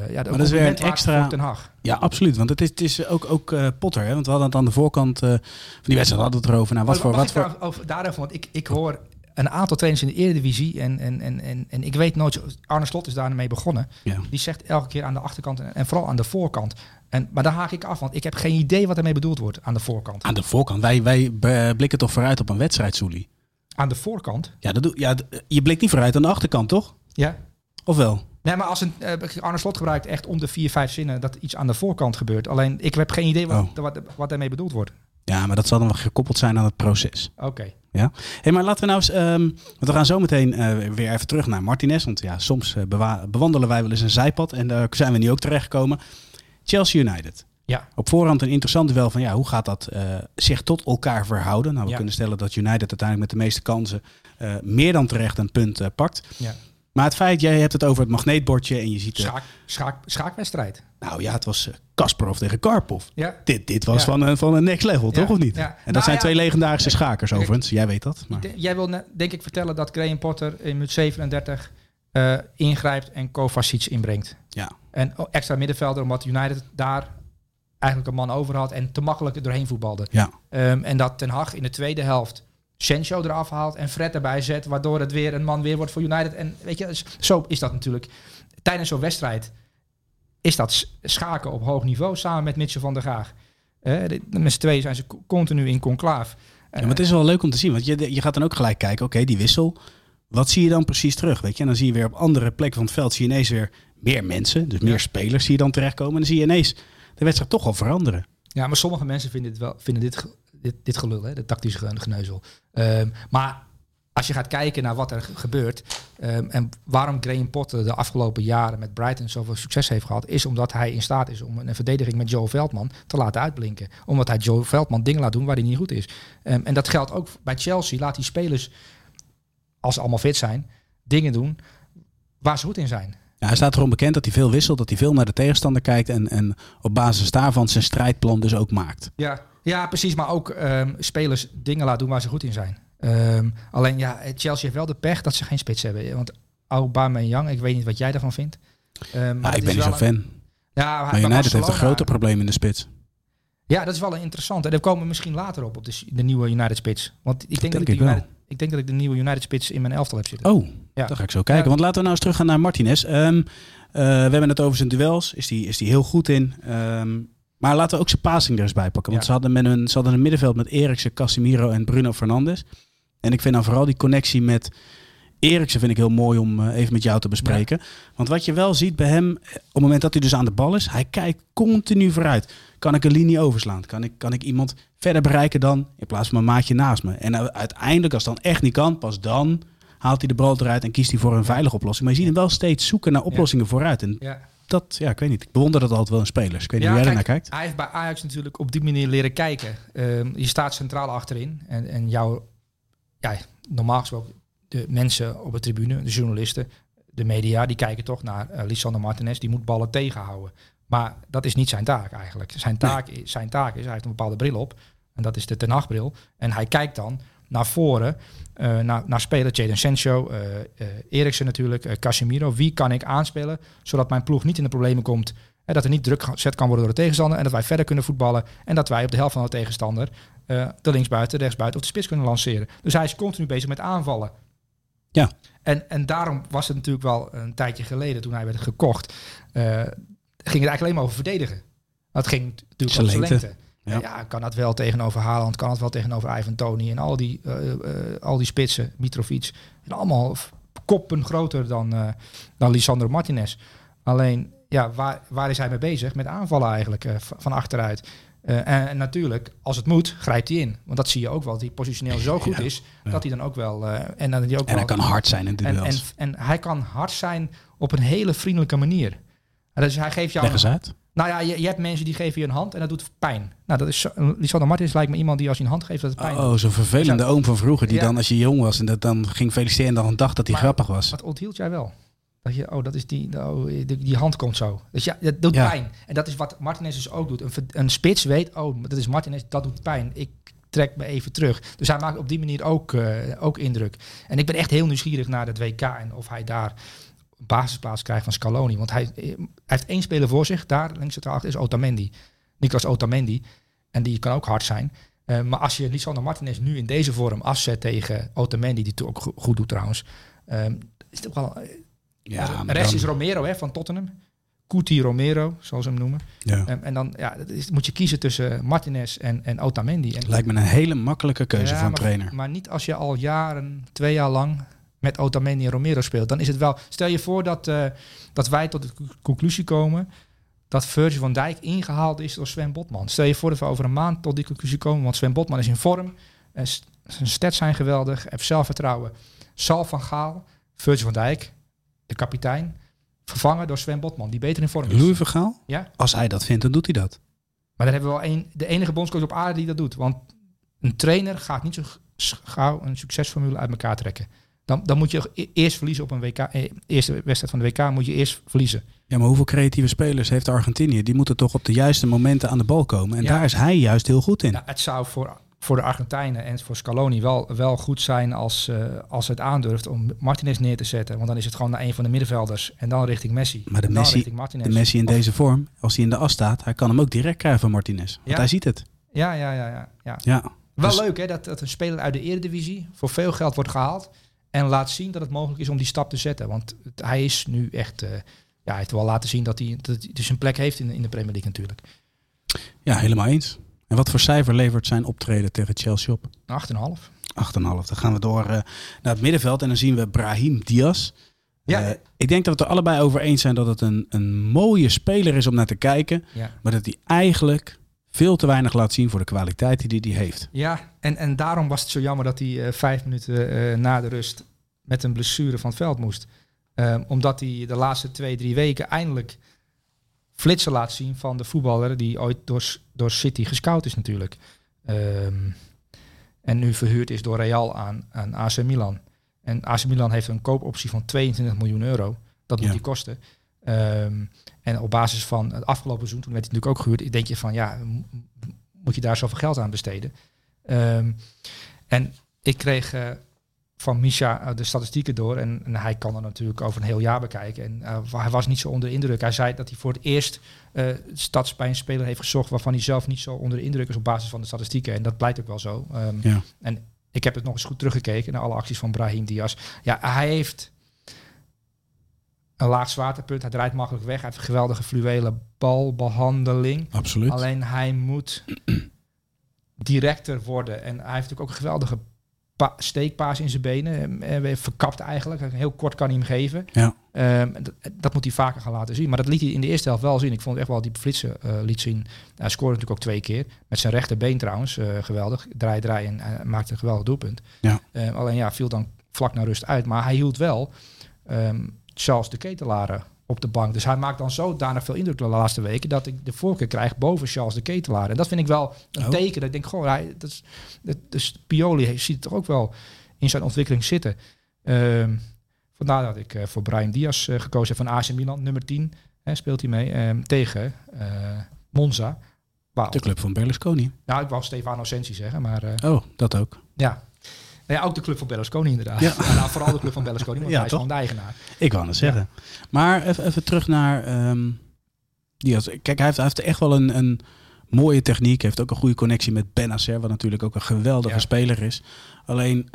ja, dat is weer een extra- Ten Hag. Ja, absoluut. Want het is, het is ook, ook eh, Potter. Hè? Want we hadden het aan de voorkant van die wedstrijd hadden we het erover. Nou, wat Maar voor... Wat voor daar over, daarover, want ik, ik hoor een aantal trainers in de Eredivisie en, en, en, en, en ik weet nooit, Arne Slot is daarmee begonnen. ja. Die zegt elke keer aan de achterkant en, en vooral aan de voorkant. En, maar daar haak ik af, want ik heb geen idee wat ermee bedoeld wordt aan de voorkant. Aan de voorkant. Wij, wij blikken toch vooruit op een wedstrijd, Soelie? Aan de voorkant? Ja, dat doe, ja, je blikt niet vooruit aan de achterkant, toch? Ja. Of wel? Nee, maar als een, eh, Arne Slot gebruikt echt om de vier, vijf zinnen dat iets aan de voorkant gebeurt. Alleen ik heb geen idee wat, Oh. wat, wat daarmee bedoeld wordt. Ja, maar dat zal dan wel gekoppeld zijn aan het proces. Oké. Hey, maar laten we nou eens... ehm, want we gaan zo meteen eh, weer even terug naar Martinez. Want ja, soms eh, bewa- bewandelen wij wel eens een zijpad. En daar zijn we nu ook terechtgekomen. Chelsea United. Ja. Op voorhand een interessant duel van ja, hoe gaat dat eh, zich tot elkaar verhouden? Nou, we Ja. kunnen stellen dat United uiteindelijk met de meeste kansen eh, meer dan terecht een punt eh, pakt. Ja. Maar het feit, jij hebt het over het magneetbordje en je ziet... Schaak, schaak, schaakwedstrijd. nou ja, het was Kasparov tegen Karpov. Ja. Dit, dit was Ja. van, een, van een next level, toch of niet? ja. En dat Nou zijn twee legendarische schakers overigens. Jij weet dat. Maar... Jij wil denk ik vertellen dat Graham Potter in minuut 37 eh, ingrijpt en Kovacic inbrengt. Ja. En extra middenvelder, omdat United daar eigenlijk een man over had en te makkelijk doorheen voetbalde. Ja. Ehm, en dat Ten Hag in de tweede helft Sancho eraf haalt en Fred erbij zet, waardoor het weer een man weer wordt voor United. En weet je, zo is dat natuurlijk. Tijdens zo'n wedstrijd is dat schaken op hoog niveau samen met Mitchell van der Gaag. Eh, de- met z'n tweeën zijn ze co- continu in conclaaf. Ja, maar het is wel leuk om te zien, want je, je gaat dan ook gelijk kijken, oké, die wissel, wat zie je dan precies terug, weet je? En dan zie je weer op andere plekken van het veld, zie je ineens weer meer mensen, dus meer Ja. spelers zie je dan terechtkomen. En dan zie je ineens de wedstrijd toch al veranderen. Ja, maar sommige mensen vinden dit wel vinden dit, dit, dit gelul, hè, de tactische ge- geneuzel. Ehm, maar als je gaat kijken naar wat er ge- gebeurt ehm, en waarom Graham Potter de afgelopen jaren met Brighton zoveel succes heeft gehad, is omdat hij in staat is om een verdediging met Joe Veldman te laten uitblinken. Omdat hij Joe Veldman dingen laat doen waar hij niet goed is. Ehm, en dat geldt ook bij Chelsea. Laat die spelers, als ze allemaal fit zijn, dingen doen waar ze goed in zijn. Ja, hij staat erom bekend dat hij veel wisselt, dat hij veel naar de tegenstander kijkt en, en op basis daarvan zijn strijdplan dus ook maakt. Ja, ja precies. Maar ook ehm, spelers dingen laten doen waar ze goed in zijn. Ehm, alleen ja, Chelsea heeft wel de pech dat ze geen spits hebben. Want Aubameyang, ik weet niet wat jij daarvan vindt. Um, maar ik ben niet zo fan. Ja, maar United heeft een groter probleem in de spits. Ja, dat is wel interessant. En daar komen we misschien later op, op de, de nieuwe United spits. Want ik denk, dat, ik, de United, ik denk dat ik de nieuwe United spits in mijn elftal heb zitten. Oh, ja. dan ga ik zo kijken. Want laten we nou eens terug gaan naar Martinez. Um, we hebben het over zijn duels. Is die, is die heel goed in. Um, maar laten we ook zijn passing er eens bij pakken. Want ze, hadden met een, ze hadden een middenveld met Eriksen, Casemiro en Bruno Fernandes. En ik vind dan vooral die connectie met Eriksen vind ik heel mooi om uh, even met jou te bespreken. Want wat je wel ziet bij hem, op het moment dat hij dus aan de bal is, hij kijkt continu vooruit. Kan ik een linie overslaan? Kan ik, kan ik iemand verder bereiken dan in plaats van mijn maatje naast me? En uiteindelijk, als het dan echt niet kan, pas dan haalt hij de bal eruit en kiest hij voor een veilige oplossing. Maar je ziet hem wel steeds zoeken naar oplossingen vooruit. En ja. dat, ja, ik weet niet. Ik bewonder dat altijd wel in spelers. Ik weet niet hoe jij ernaar kijkt. Hij heeft bij Ajax natuurlijk op die manier leren kijken. Uh, je staat centraal achterin en, en jouw, ja, normaal gesproken, de mensen op de tribune, de journalisten, de media, die kijken toch naar uh, Lisandro Martinez. Die moet ballen tegenhouden. Maar dat is niet zijn taak eigenlijk. Zijn taak, is, zijn taak is, hij heeft een bepaalde bril op. En dat is de tenachtbril. En hij kijkt dan naar voren, uh, naar, naar speler Jadon Sancho, uh, uh, Eriksen natuurlijk, Casemiro. Wie kan ik aanspelen, zodat mijn ploeg niet in de problemen komt... En dat er niet druk gezet kan worden door de tegenstander. En dat wij verder kunnen voetballen. En dat wij op de helft van de tegenstander de linksbuiten, de rechtsbuiten of de spits kunnen lanceren. Dus hij is continu bezig met aanvallen. Ja. En, en daarom was het natuurlijk wel een tijdje geleden toen hij werd gekocht. Ging het eigenlijk alleen maar over verdedigen. Dat ging natuurlijk om zijn lengte. Ja. ja. kan dat wel tegenover Haaland, kan het wel tegenover Ivan Tony en al die, uh, uh, al die spitsen, Mitrovic. En allemaal koppen groter dan, uh, dan Lisandro Martinez. Alleen, ja, waar, waar is hij mee bezig? Met aanvallen eigenlijk van achteruit. En, en, natuurlijk, als het moet, grijpt hij in. Want dat zie je ook wel. Dat hij positioneel zo goed is, ja. dat hij dan ook wel... en dan die ook en hij kan hard zijn in duels. En, en, en hij kan hard zijn op een hele vriendelijke manier. Dus hij geeft jou... Leg eens uit. Nou ja, je, je, hebt mensen die geven je een hand en dat doet pijn. Nou, dat is Lisandro Martins lijkt me iemand die als je een hand geeft dat het pijn Oh, zo'n vervelende oom van vroeger die dan als je jong was en dat dan ging feliciteren en dan dacht dat hij grappig was. Wat onthield jij wel? Dat je, oh, dat is die, oh, die, die hand komt zo. Dus ja, dat doet pijn. En dat is wat Martinez dus ook doet. Een, een spits weet, oh, dat is Martinez, dat doet pijn. Ik trek me even terug. Dus hij maakt op die manier ook, uh, ook indruk. En ik ben echt heel nieuwsgierig naar het WK en of hij daar basisplaats krijgt van Scaloni. Want hij, hij, heeft één speler voor zich, daar links centraal achter, is Otamendi. Niklas Otamendi. En die kan ook hard zijn. Uh, maar als je Lisandro Martinez nu in deze vorm afzet tegen Otamendi, die het ook goed doet trouwens, um, is het ook wel... Ja, uh, rest dan... is Romero hè, van Tottenham. Cuti Romero, zoals ze hem noemen. Ja. Um, en dan ja, is, moet je kiezen tussen Martinez en, en Otamendi. En, Lijkt me een hele makkelijke keuze ja, voor een maar, trainer. Maar niet als je al jaren, twee jaar lang met Otamendi en Romero speelt. Dan is het wel... Stel je voor dat, uh, dat wij tot de conclusie komen dat Virgil van Dijk ingehaald is door Sven Botman. Stel je voor dat we over een maand tot die conclusie komen, want Sven Botman is in vorm. En zijn stats zijn geweldig, heeft zelfvertrouwen. Sal van Gaal, Virgil van Dijk, de kapitein, vervangen door Sven Botman, die beter in vorm is. Louis van Gaal? Ja. Als hij dat vindt, dan doet hij dat. Maar dan hebben we wel een, de enige bondscoach op aarde die dat doet. Want een trainer gaat niet zo gauw een succesformule uit elkaar trekken. Dan, dan moet je e-, eerst verliezen op een WK. Eh, eerste wedstrijd van de WK moet je eerst verliezen. Ja, maar hoeveel creatieve spelers heeft Argentinië? Die moeten toch op de juiste momenten aan de bal komen. En ja. daar is hij juist heel goed in. Nou, het zou voor, voor de Argentijnen en voor Scaloni wel, wel goed zijn als, uh, als het aandurft om Martinez neer te zetten. Want dan is het gewoon naar een van de middenvelders. En dan richting Messi. Maar de, Messi, de Messi in of, deze vorm, als hij in de as staat, hij kan hem ook direct krijgen van Martinez. Want ja. hij ziet het. Ja, ja, ja. ja, ja. ja. Wel dus, leuk hè, dat, dat een speler uit de Eredivisie voor veel geld wordt gehaald. En laat zien dat het mogelijk is om die stap te zetten. Want het, hij is nu echt. Uh, ja, hij heeft wel laten zien dat hij, dat hij dus een plek heeft in, in de Premier League natuurlijk. Ja, helemaal eens. En wat voor cijfer levert zijn optreden tegen Chelsea op? 8,5. 8,5. Dan gaan we door uh, naar het middenveld en dan zien we Brahim Diaz. Ja. Uh, ik denk dat we het er allebei over eens zijn dat het een, een mooie speler is om naar te kijken. Ja. Maar dat hij eigenlijk veel te weinig laat zien voor de kwaliteit die hij heeft. Ja, en, en daarom was het zo jammer dat hij uh, vijf minuten uh, na de rust met een blessure van het veld moest. Um, omdat hij de laatste twee, drie weken eindelijk flitsen laat zien van de voetballer die ooit door, door City gescout is natuurlijk. Um, en nu verhuurd is door Real aan, aan AC Milan. En AC Milan heeft een koopoptie van 22 miljoen euro. Dat moet ja. die kosten. Um, en op basis van het afgelopen seizoen, toen werd hij natuurlijk ook gehuurd, denk je van ja, moet je daar zoveel geld aan besteden? Um, en ik kreeg uh, van Misha de statistieken door. En, en, hij kan er natuurlijk over een heel jaar bekijken. En uh, hij was niet zo onder de indruk. Hij zei dat hij voor het eerst uh, stads bij een speler heeft gezocht waarvan hij zelf niet zo onder de indruk is op basis van de statistieken. En dat blijkt ook wel zo. Um, ja. En ik heb het nog eens goed teruggekeken naar alle acties van Brahim Diaz. Ja, hij heeft een laag zwaartepunt. Hij draait makkelijk weg. Hij heeft een geweldige fluwele balbehandeling. Absoluut. Alleen hij moet (clears throat) directer worden. En hij heeft natuurlijk ook een geweldige steekpaas in zijn benen. Uh, verkapt eigenlijk. Heel kort kan hij hem geven. Ja. Um, dat, moet hij vaker gaan laten zien. Maar dat liet hij in de eerste helft wel zien. Ik vond echt wel die flitsen uh, liet zien. Hij scoorde natuurlijk ook twee keer. Met zijn rechterbeen trouwens. Uh, geweldig. Draai, draai en maakte een geweldig doelpunt. Ja. Um, alleen ja, viel dan vlak naar rust uit. Maar hij hield wel um, Charles de Ketelaren op de bank. Dus hij maakt dan zodanig veel indruk de laatste weken dat ik de voorkeur krijg boven Charles de Ketelaar. En dat vind ik wel een oh. teken. Dat ik denk, goh, hij, dat is, dat, dus Pioli ziet het toch ook wel in zijn ontwikkeling zitten. Um, vandaar dat ik uh, voor Brian Diaz uh, gekozen heb van AC Milan, nummer 10. Hè, speelt hij mee um, tegen uh, Monza. Wow. De club van Berlusconi. Nou, ik wou Stefano Sensi zeggen, maar... oh, dat ook. Ja, ja, ook de club van Berlusconi inderdaad. Ja. (laughs) nou, vooral de club van Berlusconi, want ja, hij is gewoon de eigenaar. Ik wou het zeggen. Maar even, even, terug naar... Um, Diaz. Kijk, hij heeft, hij heeft echt wel een, een mooie techniek. Hij heeft ook een goede connectie met Benacer, wat natuurlijk ook een geweldige speler is. Alleen,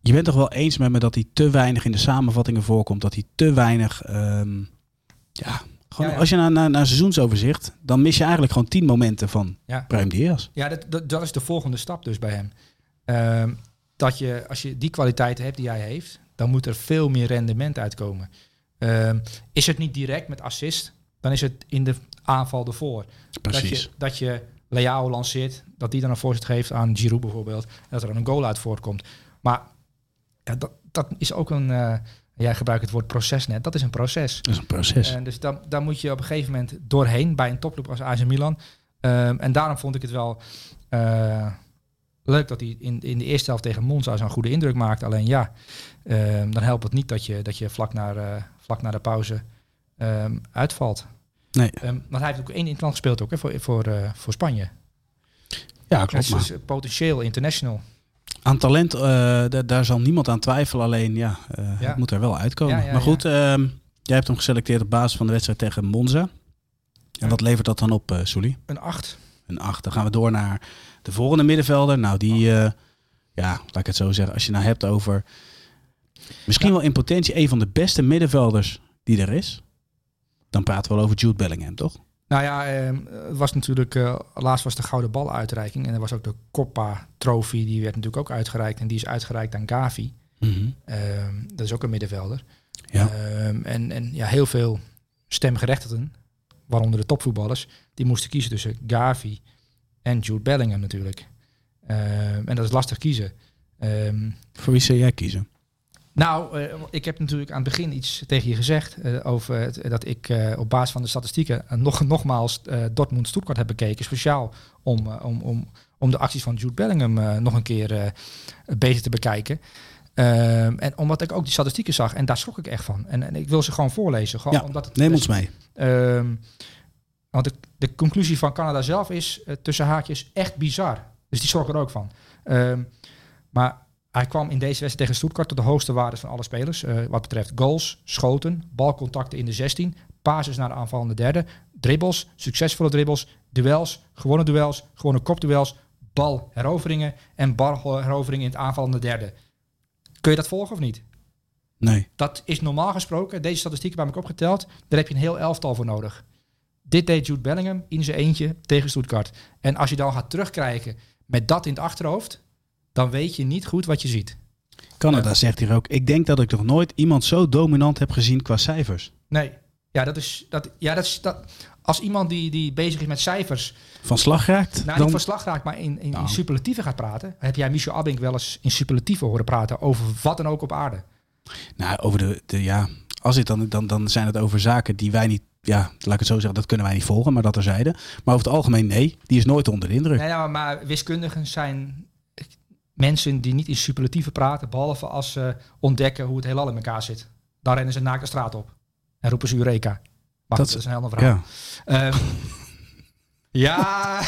je bent toch wel eens met me dat hij te weinig in de samenvattingen voorkomt. Dat hij te weinig... Um, ja, gewoon, Als je naar, naar, naar seizoensoverzicht, dan mis je eigenlijk gewoon tien momenten van ja. Prime Diaz. Ja, dat, dat, dat, is de volgende stap dus bij hem. Um, dat je, als je die kwaliteiten hebt die hij heeft, dan moet er veel meer rendement uitkomen. Uh, is het niet direct met assist, dan is het in de aanval ervoor. Precies. Dat je, dat je Leao lanceert, dat die dan een voorzet geeft aan Giroud bijvoorbeeld, en dat er een goal uit voortkomt. Maar ja, dat, dat is ook een, uh, jij gebruikt het woord proces net, dat is een proces. Dat is een proces. Dus dan, dan moet je op een gegeven moment doorheen bij een topclub als AC Milan. Um, en daarom vond ik het wel... Uh, leuk dat hij in, in de eerste helft tegen Monza zo'n goede indruk maakt. Alleen ja, um, dan helpt het niet dat je, dat je vlak, naar, uh, vlak naar de pauze um, uitvalt. Nee. Um, want hij heeft ook één interland gespeeld ook, hè, voor, voor, uh, voor Spanje. Ja, klopt. Dus uh, potentieel international. Aan talent, daar zal niemand aan twijfelen. Alleen ja, ja. het moet er wel uitkomen. Ja, ja, maar goed, jij hebt hem geselecteerd op basis van de wedstrijd tegen Monza. En wat levert dat dan op, uh, Souli? Een 8. Een 8. Dan gaan we door naar de volgende middenvelder, nou die, uh, ja, laat ik het zo zeggen, als je nou hebt over misschien wel in potentie een van de beste middenvelders die er is, dan praten we wel over Jude Bellingham, toch? Nou ja, eh, het was natuurlijk, uh, laatst was de gouden baluitreiking en er was ook de Coppa Trophy, die werd natuurlijk ook uitgereikt en die is uitgereikt aan Gavi. Mm -hmm. dat is ook een middenvelder. Ja. Ehm, en, en ja, heel veel stemgerechtigden, waaronder de topvoetballers, die moesten kiezen tussen Gavi en Jude Bellingham natuurlijk. Uh, en dat is lastig kiezen. Um, Voor wie zou jij kiezen? Nou, uh, ik heb natuurlijk aan het begin iets tegen je gezegd uh, over het, dat ik uh, op basis van de statistieken nog, nogmaals Dortmund Stuttgart heb bekeken, speciaal om, om, om, om de acties van Jude Bellingham nog een keer beter te bekijken. Ehm, en omdat ik ook die statistieken zag en daar schrok ik echt van. En, en ik wil ze gewoon voorlezen. Gewoon ja, omdat het neem ons mee. Ehm, want de, de, conclusie van Canada zelf is uh, tussen haakjes echt bizar. Dus die zorgen er ook van. Um, maar hij kwam in deze wedstrijd tegen Stuttgart tot de hoogste waardes van alle spelers. Uh, wat betreft goals, schoten, balcontacten in de 16, passes naar de aanvallende derde, dribbles, succesvolle dribbles, duels, gewone duels, gewone kopduels, balheroveringen en balheroveringen in het aanvallende derde. Kun je dat volgen of niet? Nee. Dat is normaal gesproken, deze statistieken bij me opgeteld, daar heb je een heel elftal voor nodig. Dit deed Jude Bellingham in zijn eentje tegen Stuttgart. En als je dan gaat terugkrijgen met dat in het achterhoofd, dan weet je niet goed wat je ziet. Canada zegt hier ook, ik denk dat ik nog nooit iemand zo dominant heb gezien qua cijfers. Nee, ja, dat is, dat, ja, dat is dat, als iemand die, die bezig is met cijfers... Van slag raakt? Nou, dan... niet van slag raakt, maar in, in, nou. in superlatieven gaat praten. Heb jij Michel Abink wel eens in superlatieven horen praten over wat dan ook op aarde? Nou, over de, de ja, als het dan, dan, dan zijn het over zaken die wij niet ja, laat ik het zo zeggen, dat kunnen wij niet volgen, maar dat er zeiden. Maar over het algemeen nee, die is nooit onder de indruk. Nee, ja, maar wiskundigen zijn mensen die niet in superlatieven praten, behalve als ze ontdekken hoe het heelal in elkaar zit. Dan rennen ze naakt de straat op en roepen ze Eureka. Maar dat, dat is een heel ander verhaal. Ja. Um, (laughs) Ja.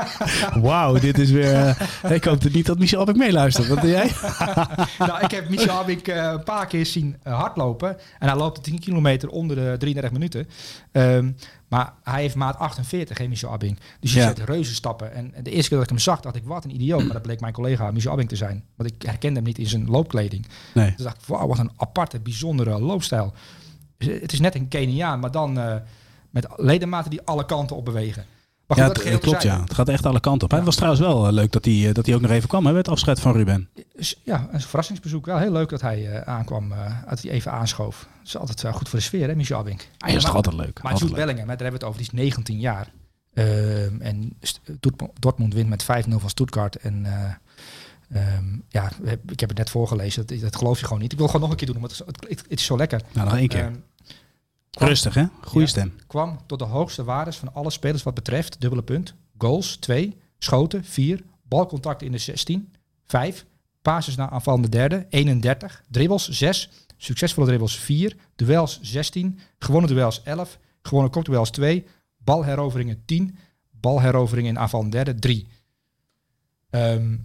(laughs) Wauw, dit is weer... Uh, ik hoop niet dat Michel Abink meeluistert. Wat doe jij? (laughs) nou, ik heb Michel Abink uh, een paar keer zien uh, hardlopen. En hij loopt 10 kilometer onder de 33 minuten. Um, maar hij heeft maat 48, hè, Michel Abing. Dus je ja. zet reuze stappen. En de eerste keer dat ik hem zag, dacht ik, wat een idioot. Maar dat bleek mijn collega Michel Abing te zijn. Want ik herkende hem niet in zijn loopkleding. Nee. Dus dacht ik, wauw, wat een aparte, bijzondere loopstijl. Dus het is net een Keniaan, maar dan uh, met ledematen die alle kanten op bewegen. Maar goed, ja, dat klopt, ja. Het gaat echt alle kanten op. Ja. Het was trouwens wel uh, leuk dat hij, uh, dat hij ook nog even kwam hè, met het afscheid van Ruben. Ja, een verrassingsbezoek. Wel heel leuk dat hij uh, aankwam, dat hij even aanschoof. Dat is altijd wel goed voor de sfeer, hè, Michel Abink. Hij is toch altijd leuk. Maar Jude Bellingham, daar hebben we het over, die is 19 jaar. Ehm, en Dortmund wint met 5-0 van Stuttgart. En um, ja, ik heb het net voorgelezen, dat, dat geloof je gewoon niet. Ik wil gewoon nog een keer doen, want het, het, het is zo lekker. Nou, nog één keer. Kwam, Rustig, hè? Goeie ja, stem. Kwam tot de hoogste waardes van alle spelers wat betreft. Dubbele punt. Goals, 2. Schoten, 4. Balcontact in de 16, 5. Passes naar aanvallende derde, 31. Dribbles, 6. Succesvolle dribbles, 4. Duels, 16. Gewonnen duels, 11. Gewonnen kopduels, 2. Balheroveringen, 10. Balheroveringen in aanvallende derde, 3. Um,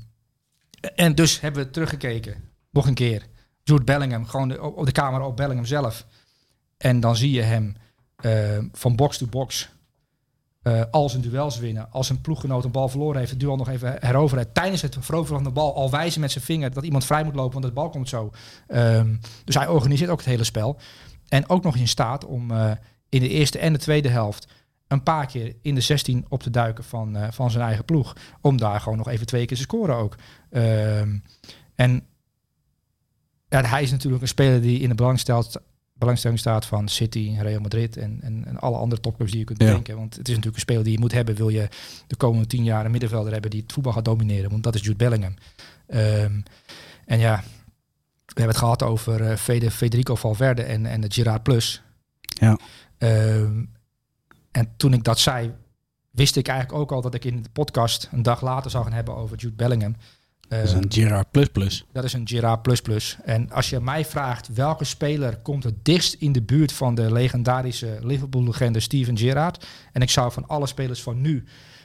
en dus hebben we teruggekeken. Nog een keer. Jude Bellingham, gewoon de, op de camera op Bellingham zelf. En dan zie je hem uh, van box to box uh, als een duels winnen. Als een ploeggenoot een bal verloren heeft, het duel nog even heroveren. Tijdens het veroveren van de bal al wijzen met zijn vinger dat iemand vrij moet lopen, want de bal komt zo. Um, dus hij organiseert ook het hele spel. En ook nog in staat om uh, in de eerste en de tweede helft een paar keer in de 16 op te duiken van, van zijn eigen ploeg. Om daar gewoon nog even twee keer te scoren ook. Um, en hij is natuurlijk een speler die in de belang stelt belangstelling staat van City, Real Madrid en, en, en alle andere topclubs die je kunt bedenken. Want het is natuurlijk een speler die je moet hebben, wil je de komende tien jaar een middenvelder hebben die het voetbal gaat domineren. Want dat is Jude Bellingham. Um, en ja, we hebben het gehad over uh, Federico Valverde en, en de Gerard Plus. Ja. Um, en toen ik dat zei, wist ik eigenlijk ook al dat ik in de podcast een dag later zou gaan hebben over Jude Bellingham. Dat is een plus. Dat is een plus. En als je mij vraagt welke speler komt het dichtst in de buurt van de legendarische Liverpool-legende Steven Gerrard. En ik zou van alle spelers van nu,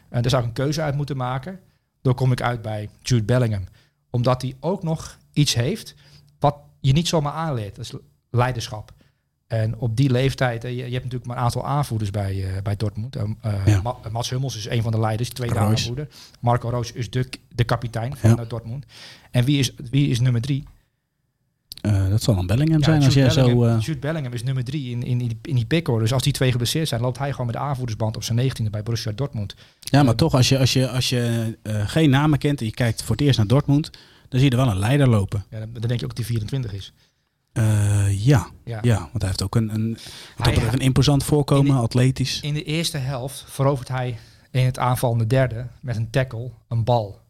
en daar zou ik een keuze uit moeten maken. Dan kom ik uit bij Jude Bellingham. Omdat hij ook nog iets heeft wat je niet zomaar aanleert. Dat is leiderschap. En op die leeftijd, je, je hebt natuurlijk maar een aantal aanvoerders bij, uh, bij Dortmund. Uh, ja. Mats Hummels is een van de leiders, tweede Roos. aanvoerder. Marco Roos is de, de kapitein van ja. Dortmund. En wie is, wie is nummer drie? Uh, dat zal dan Bellingham zijn als jij zo... Jude Bellingham is nummer drie in, in, in, die pick Dus als die twee geblesseerd zijn, loopt hij gewoon met de aanvoerdersband op zijn negentiende bij Borussia Dortmund. Ja, maar toch, als je, als je, als je geen namen kent en je kijkt voor het eerst naar Dortmund, dan zie je er wel een leider lopen. Ja, dan, dan denk je ook dat hij 24 is. Uh, ja. ja. Ja. want hij heeft ook een, een, hij, een imposant voorkomen, in de, atletisch. In de eerste helft verovert hij in het aanvallende derde met een tackle een bal.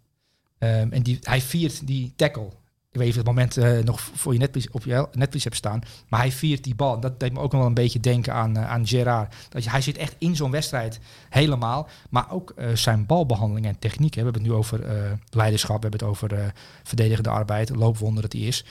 Um, en die, hij viert die tackle. Ik weet niet het moment uh, nog voor je netvlies, op je netvlies hebt staan. Maar hij viert die bal. Dat deed me ook nog wel een beetje denken aan, uh, aan Gerard. Dat je, hij zit echt in zo'n wedstrijd helemaal. Maar ook uh, zijn balbehandeling en techniek. Hè. We hebben het nu over leiderschap. We hebben het over verdedigende arbeid. Loopwonder dat hij is.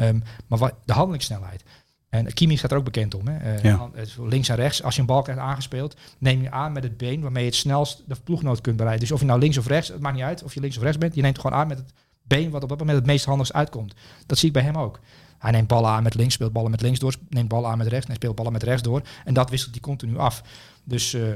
Um, maar wat, de handelingssnelheid. En Kimi staat er ook bekend om. Hè? Uh, ja. Links en rechts. Als je een bal krijgt aangespeeld, neem je aan met het been waarmee je het snelst de ploegnoot kunt bereiden. Dus of je nou links of rechts, het maakt niet uit of je links of rechts bent. Je neemt gewoon aan met het been wat op dat moment het meest handigst uitkomt. Dat zie ik bij hem ook. Hij neemt ballen aan met links, speelt ballen met links door, neemt ballen aan met rechts en speelt ballen met rechts door. En dat wisselt hij continu af. Dus uh,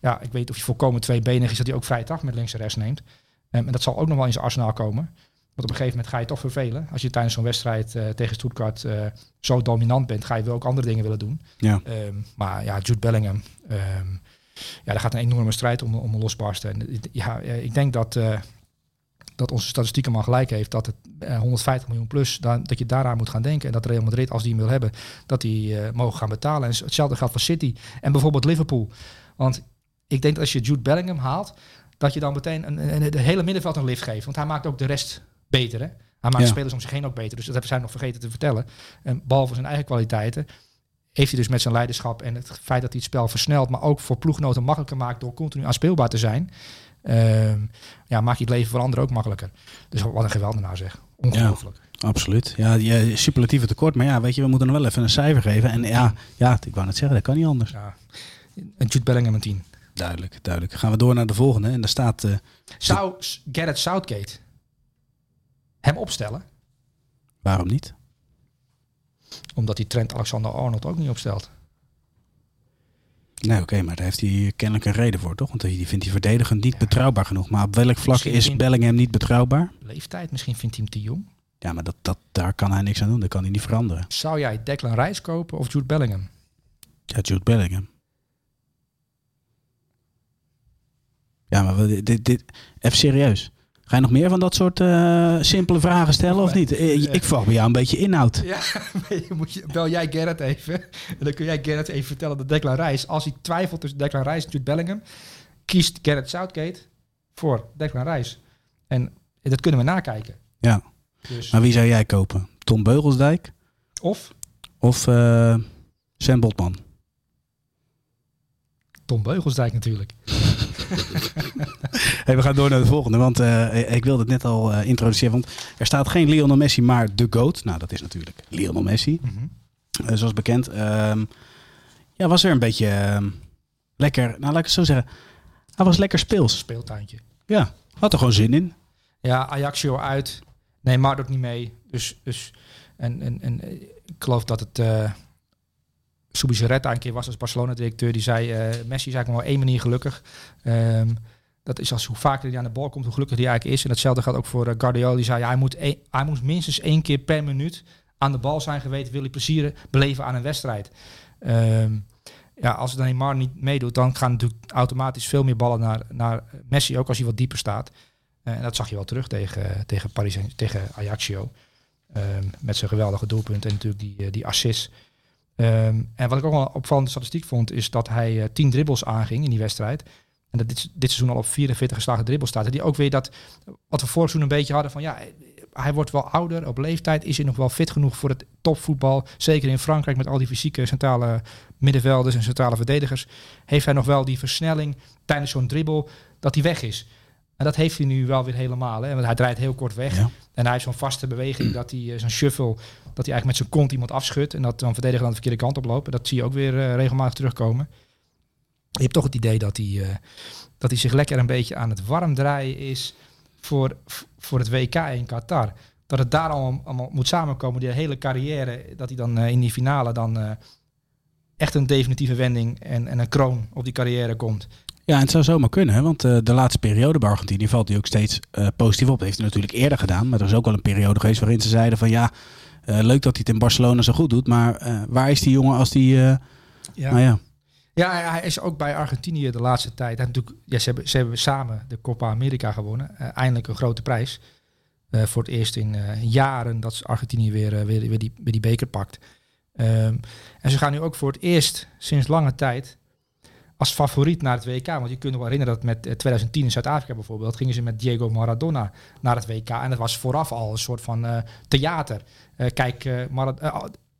ja, ik weet of je volkomen tweebenig is dat hij ook vrije trap met links en rechts neemt. Um, en dat zal ook nog wel in zijn arsenaal komen. Op een gegeven moment ga je toch vervelen. Als je tijdens zo'n wedstrijd uh, tegen Stuttgart uh, zo dominant bent, ga je wel ook andere dingen willen doen. Ja. Um, maar ja, Jude Bellingham, um, ja, daar gaat een enorme strijd om, om losbarsten. En ja, ik denk dat, uh, dat onze statistieken maar gelijk heeft dat het 150 miljoen plus, dan, dat je daaraan moet gaan denken. En dat Real Madrid, als die hem wil hebben, dat die mogen gaan betalen. En hetzelfde geldt voor City en bijvoorbeeld Liverpool. Want ik denk dat als je Jude Bellingham haalt, dat je dan meteen een, een, een, de hele middenveld een lift geeft. Want hij maakt ook de rest beter. Hè? Hij maakt ja. spelers om zich heen ook beter. Dus dat hebben zij nog vergeten te vertellen. En behalve zijn eigen kwaliteiten, heeft hij dus met zijn leiderschap en het feit dat hij het spel versnelt, maar ook voor ploegnoten makkelijker maakt door continu aanspeelbaar te zijn. Uh, ja, maakt je het leven voor anderen ook makkelijker. Dus wat een geweldenaar zeg. Ongelooflijk. Ja, absoluut. Ja, je superlatieve tekort. Maar ja, weet je, we moeten nog wel even een cijfer geven. En ja, ja ik wou net zeggen, dat kan niet anders. Ja. Een Jude Bellingham een 10. Duidelijk, duidelijk. Gaan we door naar de volgende. En daar staat... Uh, Zou Garrett Southgate hem opstellen? Waarom niet? Omdat hij Trent Alexander-Arnold ook niet opstelt. Nee, oké, maar daar heeft hij kennelijk een reden voor, toch? Want die vindt hij verdedigend niet betrouwbaar genoeg. Maar op welk vlak is Bellingham niet betrouwbaar? Leeftijd, misschien vindt hij hem te jong. Ja, maar dat, dat, daar kan hij niks aan doen. Dat kan hij niet veranderen. Zou jij Declan Rice kopen of Jude Bellingham? Ja, Jude Bellingham. Ja, maar dit, dit, even serieus. Ga je nog meer van dat soort uh, simpele vragen stellen of niet? Eh, ik vraag bij jou een beetje inhoud. Ja, (laughs) moet je, bel jij Gerrit even. En dan kun jij Gerrit even vertellen dat Declan Rice, als hij twijfelt tussen Declan Rice en Jude Bellingham, kiest Gerrit Southgate voor Declan Rice. En dat kunnen we nakijken. Ja. Dus. Maar wie zou jij kopen? Tom Beugelsdijk? Of? Of uh, Sam Botman? Tom Beugelsdijk natuurlijk. (laughs) hey, we gaan door naar de volgende, want uh, ik wilde het net al uh, introduceren. Want er staat geen Lionel Messi, maar de GOAT. Nou, dat is natuurlijk Lionel Messi. Mm -hmm. zoals bekend. Um, ja, was er een beetje uh, lekker, nou laat ik het zo zeggen. Hij was lekker speels. Speeltuintje. Ja, had er gewoon zin in. Ja, Ajaxio uit. Nee, maar ook niet mee. Dus, dus en, en, en ik geloof dat het Subizarreta een keer was als Barcelona-directeur. Die zei, uh, Messi is eigenlijk maar één manier gelukkig. Um, dat is als hoe vaker hij aan de bal komt, hoe gelukkig hij eigenlijk is. En hetzelfde geldt ook voor uh, Guardiola. Die zei, hij, moet hij moet minstens één keer per minuut aan de bal zijn geweten. Wil hij plezier beleven aan een wedstrijd. Um, ja, als Neymar niet meedoet, dan gaan natuurlijk automatisch veel meer ballen naar, naar Messi. Ook als hij wat dieper staat. Uh, en dat zag je wel terug tegen, tegen, Paris, tegen Ajaxio. Um, met zijn geweldige doelpunt en natuurlijk die, die assist. Um, en wat ik ook wel opvallende statistiek vond, is dat hij 10 dribbles aanging in die wedstrijd. En dat dit, dit seizoen al op 44 geslagen dribbles staat. En die ook weer dat, wat we vorig seizoen een beetje hadden van, ja, hij wordt wel ouder op leeftijd. Is hij nog wel fit genoeg voor het topvoetbal? Zeker in Frankrijk met al die fysieke centrale middenvelders en centrale verdedigers. Heeft hij nog wel die versnelling tijdens zo'n dribbel dat hij weg is? En dat heeft hij nu wel weer helemaal. Hè? Want hij draait heel kort weg. En hij heeft zo'n vaste beweging dat hij uh, zo'n shuffle dat hij eigenlijk met zijn kont iemand afschudt en dat dan verdediger aan de verkeerde kant oplopen. Dat zie je ook weer uh, regelmatig terugkomen. Je hebt toch het idee dat hij, uh, dat hij zich lekker een beetje aan het warm draaien is voor, voor het WK in Qatar. Dat het daar allemaal, allemaal moet samenkomen, die hele carrière, dat hij dan uh, in die finale dan echt een definitieve wending en, en een kroon op die carrière komt. Ja, en het zou zomaar kunnen, hè? want de laatste periode bij Argentinië valt hij ook steeds positief op. Dat heeft hij natuurlijk eerder gedaan, maar er is ook wel een periode geweest waarin ze zeiden van ja, leuk dat hij het in Barcelona zo goed doet, maar waar is die jongen als die... Ja. Nou ja. Ja, hij is ook bij Argentinië de laatste tijd. Hij natuurlijk, ja, ze, hebben, ze hebben samen de Copa America gewonnen. eindelijk een grote prijs. voor het eerst in jaren dat Argentinië weer, weer, weer, die, weer die beker pakt. Um, en ze gaan nu ook voor het eerst sinds lange tijd als favoriet naar het WK. Want je kunt je wel herinneren dat met 2010 in Zuid-Afrika bijvoorbeeld gingen ze met Diego Maradona naar het WK. En dat was vooraf al een soort van theater. Kijk, uh,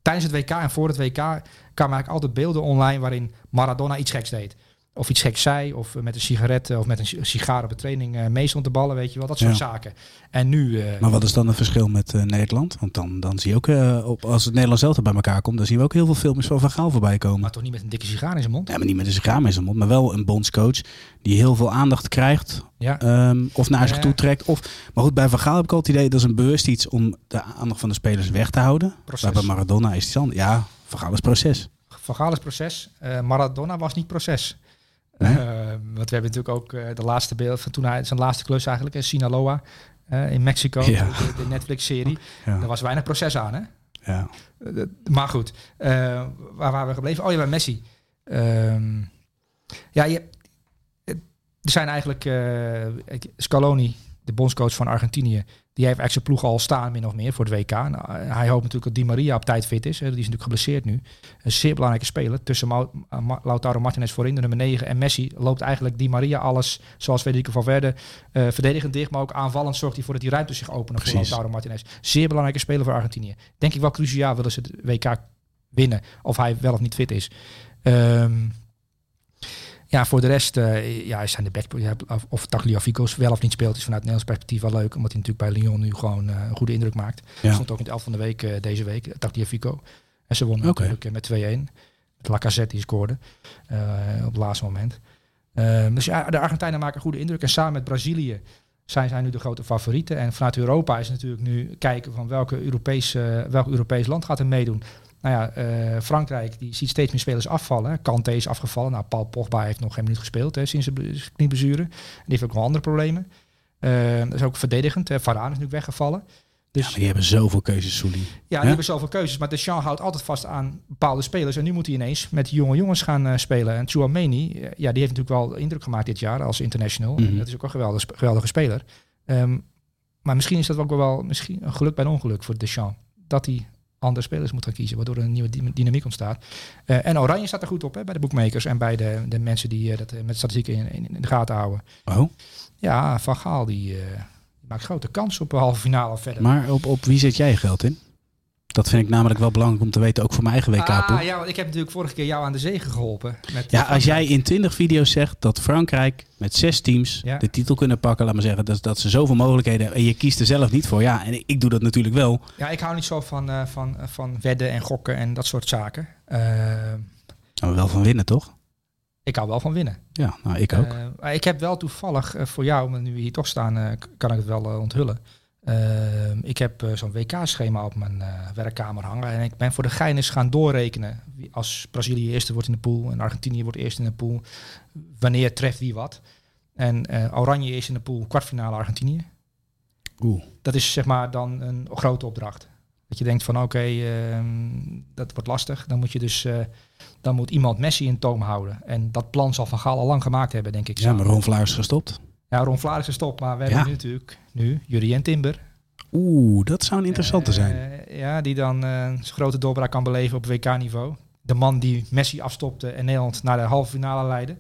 tijdens het WK en voor het WK kwamen eigenlijk altijd beelden online waarin Maradona iets geks deed of iets geks zei, of met een sigaret of met een sigaar op de training uh, mee stond te ballen, weet je wel, dat soort zaken. En nu... Uh, maar wat is dan het verschil met uh, Nederland? Want dan, dan zie je ook, op, als het Nederlands zelf bij elkaar komt, dan zien we ook heel veel films van Van Gaal voorbij komen. Maar toch niet met een dikke sigaar in zijn mond? Ja, maar niet met een sigaar in zijn mond, maar wel een bondscoach die heel veel aandacht krijgt, ja. um, of naar zich toe trekt. Of, maar goed, bij Van Gaal heb ik al het idee, dat is een bewust iets om de aandacht van de spelers weg te houden. Proces. bij Maradona is het anders. Ja, Van Gaal is proces. Van Gaal is proces. Maradona was niet proces. Uh, want we hebben natuurlijk ook uh, de laatste beeld van toen hij zijn laatste klus eigenlijk, in Sinaloa uh, in Mexico, ja. de, de Netflix-serie. (laughs) Ja. Daar was weinig proces aan, hè? Ja. maar goed, waar waren we gebleven? Oh ja, bij Messi. Ehm, ja, je, er zijn eigenlijk Scaloni, de bondscoach van Argentinië, die heeft eigenlijk zijn ploeg al staan, min of meer, voor het WK. Nou, hij hoopt natuurlijk dat Di Maria op tijd fit is. Die is natuurlijk geblesseerd nu. Een zeer belangrijke speler. Tussen Ma Ma Lautaro Martinez voorin, de nummer 9, en Messi loopt eigenlijk Di Maria alles, zoals Federico Valverde, uh, verdedigend dicht, maar ook aanvallend zorgt hij voor dat die ruimte zich openen voor Lautaro Martinez. Zeer belangrijke speler voor Argentinië. Denk ik wel cruciaal willen ze het WK winnen, of hij wel of niet fit is. Um, ja, voor de rest uh, ja, zijn de back, of, Tagliafico's wel of niet speelt, is vanuit Nederlands perspectief wel leuk. Omdat hij natuurlijk bij Lyon nu gewoon uh, een goede indruk maakt. Ja. Stond ook in het elf van de week uh, deze week, Tagliafico. En ze wonnen okay. natuurlijk met 2-1. Met Lacazette die scoorde op het laatste moment. Ehm, dus ja, de Argentijnen maken goede indruk. En samen met Brazilië zijn zij nu de grote favorieten. En vanuit Europa is natuurlijk nu kijken van welke Europese, welk Europees land gaat er meedoen. Nou ja, eh, Frankrijk die ziet steeds meer spelers afvallen. Kanté is afgevallen. Nou, Paul Pogba heeft nog geen minuut gespeeld hè, sinds zijn knieblessure. Die heeft ook nog andere problemen. Uh, dat is ook verdedigend. Varane is nu weggevallen. Dus, ja, die hebben zoveel keuzes, Souli. Ja, die hebben zoveel keuzes. Maar Deschamps houdt altijd vast aan bepaalde spelers. En nu moet hij ineens met jonge jongens gaan uh, spelen. En Chouameni, ja, die heeft natuurlijk wel indruk gemaakt dit jaar als international. Mm -hmm. Dat is ook een geweldige, geweldige speler. Um, maar misschien is dat ook wel misschien een geluk bij een ongeluk voor Deschamps. Dat hij andere spelers moet gaan kiezen, waardoor er een nieuwe dynamiek ontstaat. Uh, en Oranje staat er goed op hè, bij de boekmakers en bij de, de mensen die dat met statistieken in, in, in, de gaten houden. Oh? Ja, Van Gaal die, maakt grote kans op een halve finale verder. Maar op, op wie zet jij geld in? Dat vind ik namelijk wel belangrijk om te weten, ook voor mijn eigen WK. Ah, ja, want ik heb natuurlijk vorige keer jou aan de zegen geholpen. Met ja, als jij in 20 video's zegt dat Frankrijk met zes teams ja. de titel kunnen pakken, laat maar zeggen, dat, dat ze zoveel mogelijkheden en je kiest er zelf niet voor. Ja, en ik doe dat natuurlijk wel. Ja, ik hou niet zo van, uh, van, van wedden en gokken en dat soort zaken. Uh, maar wel van winnen, toch? Ik hou wel van winnen. Ja, nou, ik ook. Uh, ik heb wel toevallig voor jou, maar nu we hier toch staan, kan ik het wel onthullen. Uh, ik heb zo'n WK-schema op mijn werkkamer hangen. En ik ben voor de gein eens gaan doorrekenen. Als Brazilië eerste wordt in de pool en Argentinië wordt eerst in de pool. Wanneer treft wie wat. En Oranje is in de pool kwartfinale Argentinië. Oeh. Dat is zeg maar dan een grote opdracht. Dat je denkt van oké, okay, ehm, dat wordt lastig. Dan moet je dus dan moet iemand Messi in toom houden. En dat plan zal Van Gaal al lang gemaakt hebben, denk ik. Ja, maar Ron Vlaar is gestopt. Ja, Ron Vlaar is gestopt, maar we hebben nu natuurlijk nu Jurie en Timber. Oeh, dat zou een interessante zijn. Uh, ja, die dan uh, zijn grote doorbraak kan beleven op WK-niveau. De man die Messi afstopte en Nederland naar de halve finale leidde.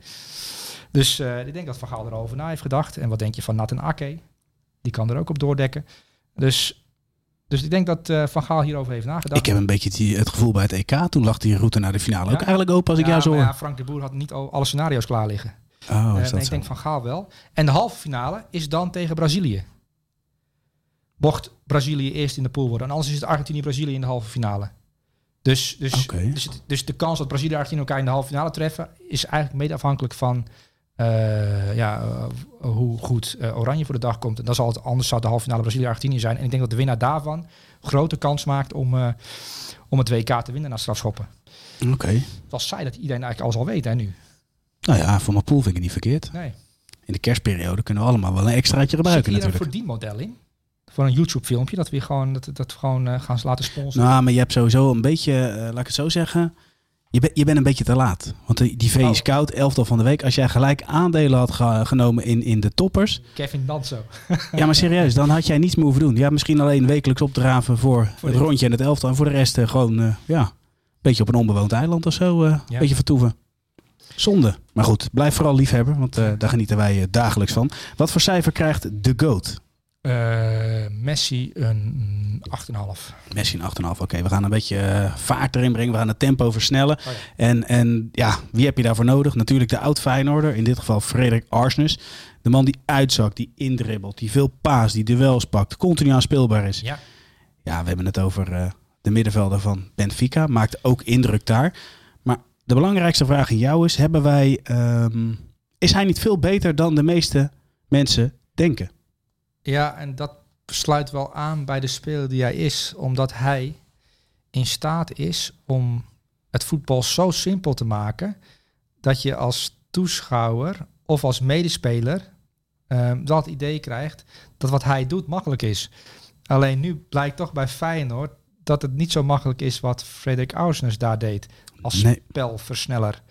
Dus uh, ik denk dat Van Gaal erover na heeft gedacht. En wat denk je van Nathan Ake? Die kan er ook op doordekken. Dus, dus ik denk dat Van Gaal hierover heeft nagedacht. Ik heb een beetje die, het gevoel bij het EK. Toen lag die route naar de finale ja, ook eigenlijk open als ja, ik jou zo Ja, Frank de Boer had niet al alle scenario's klaar liggen. Oh, uh, ik denk van Gaal wel. En de halve finale is dan tegen Brazilië. Mocht Brazilië eerst in de pool worden. En anders is het Argentinië-Brazilië in de halve finale. Dus, dus, okay. dus, dus, de kans dat Brazilië en Argentinië elkaar in de halve finale treffen... is eigenlijk mede afhankelijk van uh, ja, uh, hoe goed Oranje voor de dag komt. En dan zal het, anders zou de halve finale Brazilië-Argentinië zijn. En ik denk dat de winnaar daarvan grote kans maakt om, om het WK te winnen na strafschoppen. Oké. Okay. Het was saai dat iedereen eigenlijk alles al weet hè, nu. Nou ja, voor mijn pool vind ik het niet verkeerd. Nee. In de kerstperiode kunnen we allemaal wel een extraatje gebruiken Zit hier natuurlijk. een model in? Voor een YouTube filmpje, dat we gewoon, dat, dat we gewoon gaan laten sponsoren. Nou, maar je hebt sowieso een beetje, laat ik het zo zeggen... Je, be, je bent een beetje te laat. Want die V is oh. koud, elftal van de week. Als jij gelijk aandelen had ge, genomen in, in de toppers... Kevin Danso. (laughs) ja, maar serieus, dan had jij niets meer hoeven doen. Ja, misschien alleen wekelijks opdraven voor, voor het rondje en het elftal. En voor de rest uh, gewoon, uh, ja, een beetje op een onbewoond eiland of zo. Een ja. beetje vertoeven. Zonde. Maar goed, blijf vooral liefhebber, want daar genieten wij dagelijks van. Wat voor cijfer krijgt de GOAT? Uh, Messi een 8,5. Messi een 8,5. Oké, okay, we gaan een beetje vaart erin brengen. We gaan het tempo versnellen. Oh ja. En, en ja, wie heb je daarvoor nodig? Natuurlijk de oud Feyenoorder. In dit geval Frederik Arsnes. De man die uitzakt, die indribbelt, die veel paas, die duels pakt, continu aanspeelbaar is. Ja, ja we hebben het over de middenvelder van Benfica. Maakt ook indruk daar. De belangrijkste vraag aan jou is: hebben wij, um, is hij niet veel beter dan de meeste mensen denken? Ja, en dat sluit wel aan bij de speler die hij is, omdat hij in staat is om het voetbal zo simpel te maken dat je als toeschouwer of als medespeler um, dat idee krijgt dat wat hij doet makkelijk is. Alleen nu blijkt toch bij Feyenoord dat het niet zo makkelijk is wat Frederik Ausnes daar deed als nee. spelversneller.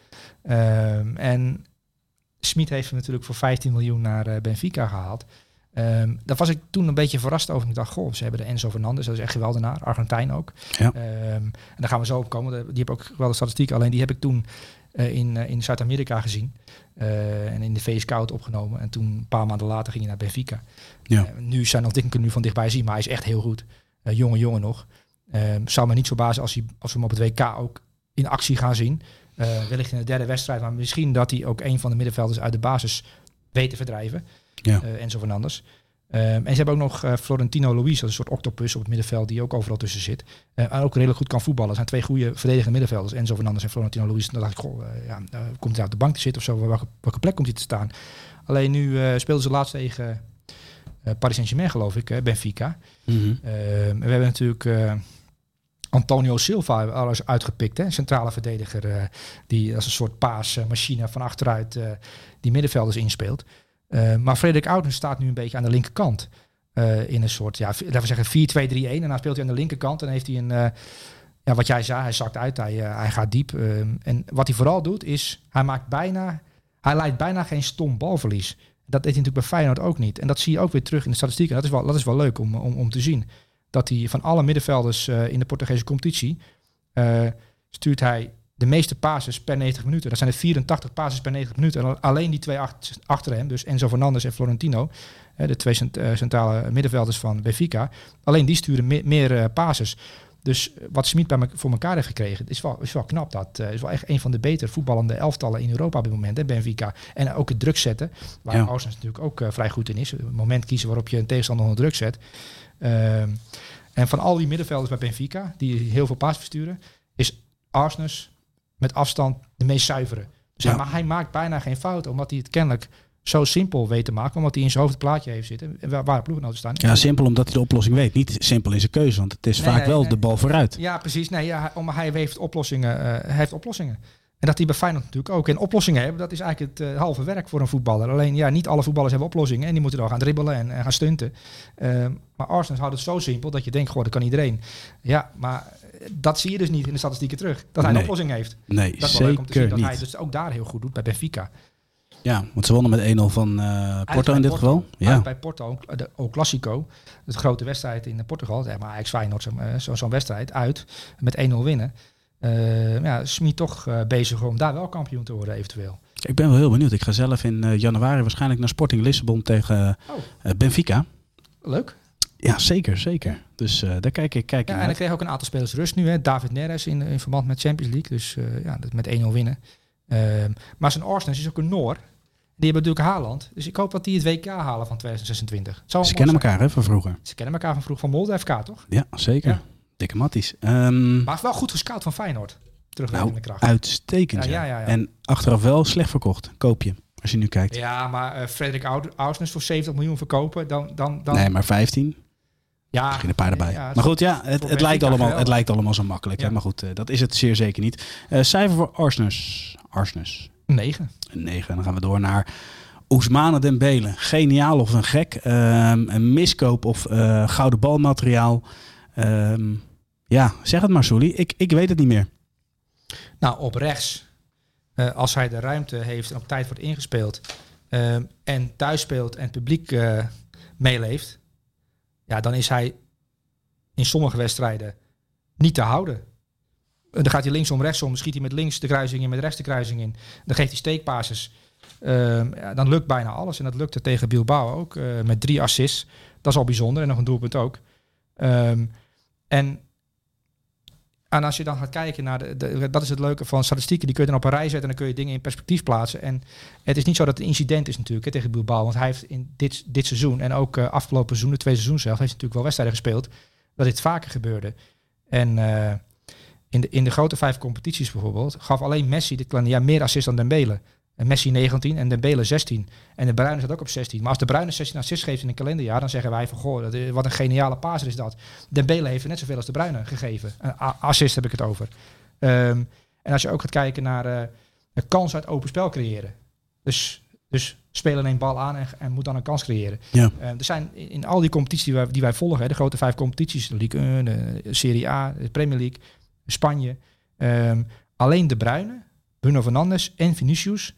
Um, en Smit heeft hem natuurlijk voor 15 miljoen naar uh, Benfica gehaald. Um, daar was ik toen een beetje verrast over. Ik dacht, goh, ze hebben de Enzo Fernandez, dat is echt geweldenaar. Argentijn ook. Ja. Um, en daar gaan we zo op komen. Die heb ook wel de statistiek. Alleen die heb ik toen uh, in, uh, in Zuid-Amerika gezien. Uh, en in de V-Scout opgenomen. En toen een paar maanden later ging hij naar Benfica. Ja. nu zijn nog dingen nu van dichtbij zien, maar hij is echt heel goed. jonge jongen nog. zou me niet zo bazen als, hij, als we hem op het WK ook in actie gaan zien. Wellicht in de derde wedstrijd, maar misschien dat hij ook een van de middenvelders uit de basis weet te verdrijven. Ja. Uh, Enzo Fernandes. Ehm, en ze hebben ook nog eh, Florentino Luis, dat is een soort octopus op het middenveld die ook overal tussen zit. Eh, en ook redelijk goed kan voetballen. Er zijn twee goede verdedigende middenvelders, Enzo Fernandes en Florentino Luis. Dan dacht ik, goh, eh, ja, eh, komt hij op de bank te zitten of zo? Welke, welke plek komt hij te staan? Alleen nu eh speelden ze laatst tegen eh, Paris Saint-Germain, geloof ik, Benfica. Mhm. Ehm, we hebben natuurlijk eh, Antonio Silva alles uitgepikt, hè? centrale verdediger, eh, die als een soort paasmachine van achteruit eh, die middenvelders inspeelt. Eh, maar Frederik Ouden staat nu een beetje aan de linkerkant. eh, in een soort, ja, laten we zeggen 4-2-3-1. En dan speelt hij aan de linkerkant en heeft hij een, eh, ja, wat jij zei, hij zakt uit, hij, hij gaat diep. ehm, en wat hij vooral doet is, hij maakt bijna, hij leidt bijna geen stom balverlies. Dat deed hij natuurlijk bij Feyenoord ook niet. En dat zie je ook weer terug in de statistieken. Dat is wel, dat is wel leuk om, om, om te zien. Dat hij van alle middenvelders in de Portugese competitie stuurt hij de meeste passes per 90 minuten. Dat zijn er 84 passes per 90 minuten. En alleen die twee ach- achter hem, dus Enzo Fernandes en Florentino, de twee eh, centrale middenvelders van Benfica, alleen die sturen me- meer eh, passes. Dus eh, wat Smit bij me, voor elkaar heeft gekregen, is wel, is wel knap. Dat is wel echt een van de beter voetballende elftallen in Europa op dit moment, hè, Benfica. En ook het druk zetten, waar Ja. Natuurlijk ook vrij goed in is. Het moment kiezen waarop je een tegenstander onder druk zet. Ehm, en van al die middenvelders bij Benfica, die heel veel paas versturen, is Arsenal met afstand de meest zuivere. Dus Ja. hij, ma- hij maakt bijna geen fout, omdat hij het kennelijk zo simpel weet te maken, omdat hij in zijn hoofd het plaatje heeft zitten, en waar, waar ploeggenoten staan. Ja, simpel omdat hij de oplossing weet. Niet simpel in zijn keuze, want het is Nee, vaak nee, wel nee. de bal vooruit. Ja, precies. Nee, ja, hij- maar hij heeft oplossingen. eh, hij heeft oplossingen. En dat hij bij Feyenoord natuurlijk ook. En oplossingen hebben, dat is eigenlijk het eh, halve werk voor een voetballer. Alleen, ja, niet alle voetballers hebben oplossingen. En die moeten dan gaan dribbelen en, en gaan stunten. Ehm, maar Arsenal houdt het zo simpel dat je denkt, goh, dat kan iedereen. Ja, maar dat zie je dus niet in de statistieken terug. Dat hij een oplossing heeft. Nee, Dat is wel leuk om te zien zeker dat hij dus ook daar heel goed doet bij Benfica. Ja, want ze wonnen met 1-0 van eh, Porto in dit geval. Ja. Bij Porto, de O Classico, de grote wedstrijd in Portugal. Zeg maar Ajax Feyenoord, zo'n eh, zo, wedstrijd uit met 1-0 winnen. Eh ja, Smit toch bezig om daar wel kampioen te worden eventueel. ik ben wel heel benieuwd. Ik ga zelf in januari waarschijnlijk naar Sporting Lissabon tegen Oh. Benfica. Leuk. Ja, zeker, zeker. Dus eh, daar kijk ik, kijk Ja, naar en ik kreeg ook een aantal spelers rust nu. Hè. David Neres in, in verband met Champions League. Dus eh, ja, dat met 1-0 winnen. Ehm, maar zijn Arsenal is ook een Noor. Die hebben natuurlijk Haaland. Dus ik hoop dat die het WK halen van 2026. Het zou Ze kennen elkaar hè, van vroeger. Ze kennen elkaar van vroeg van Molde FK, toch? Ja, zeker. Ja. Dikke matties. Ehm, Maar wel goed gescout van Feyenoord. Terug nou, in de kracht. uitstekend. Ja, Ja. En achteraf wel slecht verkocht. Koop je, als je nu kijkt. Ja, maar eh Frederik Ausnes voor 70 miljoen verkopen, dan... dan, dan nee, maar 15. Ja, Misschien een paar erbij. Ja, maar goed, ja, het, het, lijkt allemaal, het lijkt allemaal zo makkelijk. Hè? Maar goed, eh, dat is het zeer zeker niet. Eh, cijfer voor Arsenus. Arsenus. 9. Een 9. En dan gaan we door naar Ousmane Dembele. Geniaal of een gek. Ehm, een miskoop of eh, gouden balmateriaal. Ehm, ja, zeg het maar, Sully. Ik, ik weet het niet meer. Nou, op rechts, als hij de ruimte heeft en op tijd wordt ingespeeld ehm, en thuis speelt en het publiek meeleeft, ja, dan is hij in sommige wedstrijden niet te houden. En dan gaat hij linksom, rechtsom, schiet hij met links de kruising in, met rechts de kruising in. Dan geeft hij steekpases. Ehm, dan lukt bijna alles. En dat lukte tegen Bilbao ook, eh, met drie assists. Dat is al bijzonder en nog een doelpunt ook. Ehm, en en als je dan gaat kijken naar de, dat is het leuke van statistieken, die kun je dan op een rij zetten en dan kun je dingen in perspectief plaatsen. En het is niet zo dat het incident is natuurlijk hè, tegen Bilbao, want hij heeft in dit, dit seizoen en ook eh, afgelopen seizoen, de twee seizoenen zelf, heeft natuurlijk wel wedstrijden gespeeld, dat dit vaker gebeurde. En eh, in, de, in de grote vijf competities bijvoorbeeld, gaf alleen Messi dit kleine jaar meer assists dan Dembele. En Messi 19 en Dembele 16. En de Bruyne zat ook op 16. Maar als de Bruyne 16 assists geeft in een kalenderjaar, dan zeggen wij van, goh, dat wat een geniale paser is dat. Dembele heeft er net zoveel als de Bruyne gegeven. Een assist heb ik het over. Ehm, en als je ook gaat kijken naar de kans uit open spel creëren. Dus, dus spelen een bal aan en, en moet dan een kans creëren. Ja. Eh, er zijn in, in al die competities die wij, die wij volgen, hè, de grote vijf competities, de Ligue 1, de Serie A, de Premier League, Spanje. ehm, alleen de Bruyne, Bruno Fernandes en Vinicius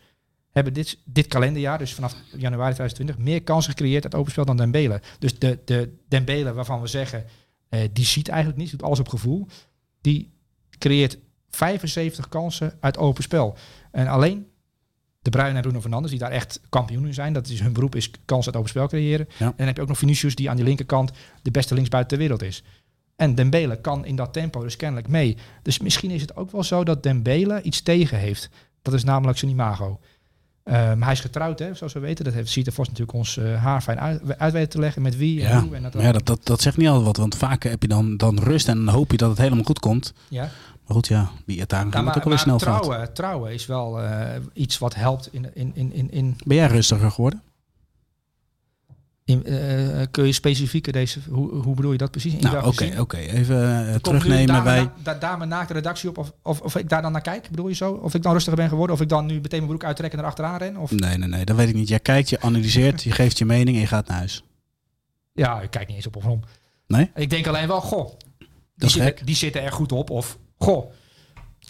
hebben dit, dit kalenderjaar, dus vanaf januari 2020, meer kansen gecreëerd uit open spel dan Dembele. Dus de, de Dembele waarvan we zeggen, eh, die ziet eigenlijk niets, doet alles op gevoel. Die creëert 75 kansen uit open spel. En alleen de Bruyne en Bruno Fernandes, die daar echt kampioen in zijn. Dat is hun beroep, is kans uit open spel creëren. Ja. En dan heb je ook nog Vinicius, die aan die linkerkant de beste linksbuiten ter wereld is. En Dembele kan in dat tempo dus kennelijk mee. Dus misschien is het ook wel zo dat Dembele iets tegen heeft. Dat is namelijk zijn imago. Um, hij is getrouwd, hè, zoals we weten. Dat heeft Sieter Vos natuurlijk ons uh, haar fijn uit, uit weten te leggen met wie en hoe. En dat, ja, dat, dat, dat zegt niet altijd wat. Want vaak heb je dan, dan rust en dan hoop je dat het helemaal goed komt. Ja. Maar goed, ja, wie het daar ja, ook wel snel trouwen, fout. trouwen is wel uh, iets wat helpt in, in, in, in... Ben jij rustiger geworden? In, uh, kun je specifieker deze, hoe, hoe bedoel je dat precies? nou, oké, oké. Okay. Even uh, terugnemen. Dame, wij... da, dame naakt de redactie op of, of, of ik daar dan naar kijk, bedoel je zo? Of ik dan rustiger ben geworden? Of ik dan nu meteen mijn broek uittrek en erachteraan ren? Of? Nee, nee, nee, dat weet ik niet. Jij kijkt, je analyseert, je geeft je mening en je gaat naar huis. Ja, ik kijk niet eens op of om. Nee? Ik denk alleen wel, goh, die, dat is zitten, die zitten er goed op. Of, goh,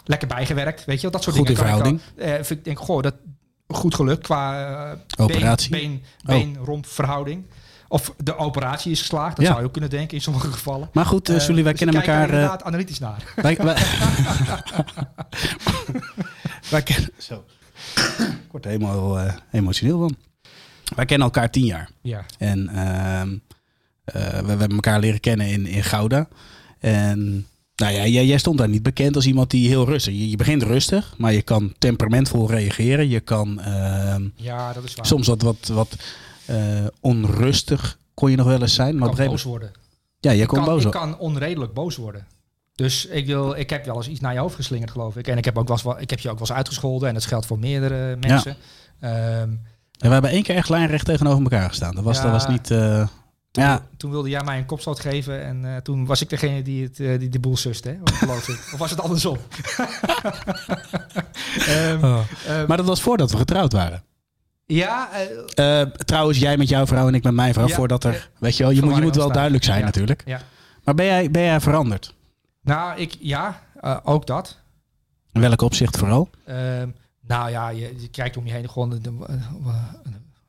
lekker bijgewerkt, weet je wel, dat soort goed dingen. in verhouding. Uh, ik denk, goh, dat goed gelukt qua uh, operatie. been, been, been romp verhouding. Of de operatie is geslaagd, dat ja. zou je ook kunnen denken in sommige gevallen. Maar goed, uh, Sully, wij dus kennen elkaar... inderdaad analytisch naar. (laughs) Wij, wij, (laughs) wij kennen... Zo. Ik word helemaal uh, emotioneel van. Wij kennen elkaar tien jaar. Ja. En uh, we, we, hebben elkaar leren kennen in, in Gouda. En nou ja, jij, jij, stond daar niet bekend als iemand die heel rustig... Je, je begint rustig, maar je kan temperamentvol reageren. Je kan ja, dat is waar. soms wat... wat, wat uh, onrustig kon je nog wel eens zijn. Maar kan boos worden. Ja, je kon kan, boos Ik kan onredelijk boos worden. Dus ik, wil, ik heb wel eens iets naar je hoofd geslingerd, geloof ik. En ik heb, ook wel eens, ik heb je ook wel eens uitgescholden. En dat geldt voor meerdere mensen. Ja. Um, ja, we hebben één keer echt lijnrecht tegenover elkaar gestaan. Dat was, ja, dat was niet... Uh, toen, ja. toen wilde jij mij een kopstoot geven. En uh, toen was ik degene die, het, uh, die de boel suste, hè? Of was het andersom? um, (laughs) oh. um, maar dat was voordat we getrouwd waren. Ja. Uh, trouwens, jij met jouw vrouw en ik met mijn vrouw. Ja, voordat er, weet je wel, je moet, je moet wel duidelijk zijn ja, natuurlijk. Ja. Maar ben jij, ben jij veranderd? Nou, ik, ja, ook dat. In welk opzicht vooral? Uh, nou ja, je, je, kijkt om je heen gewoon. De, de,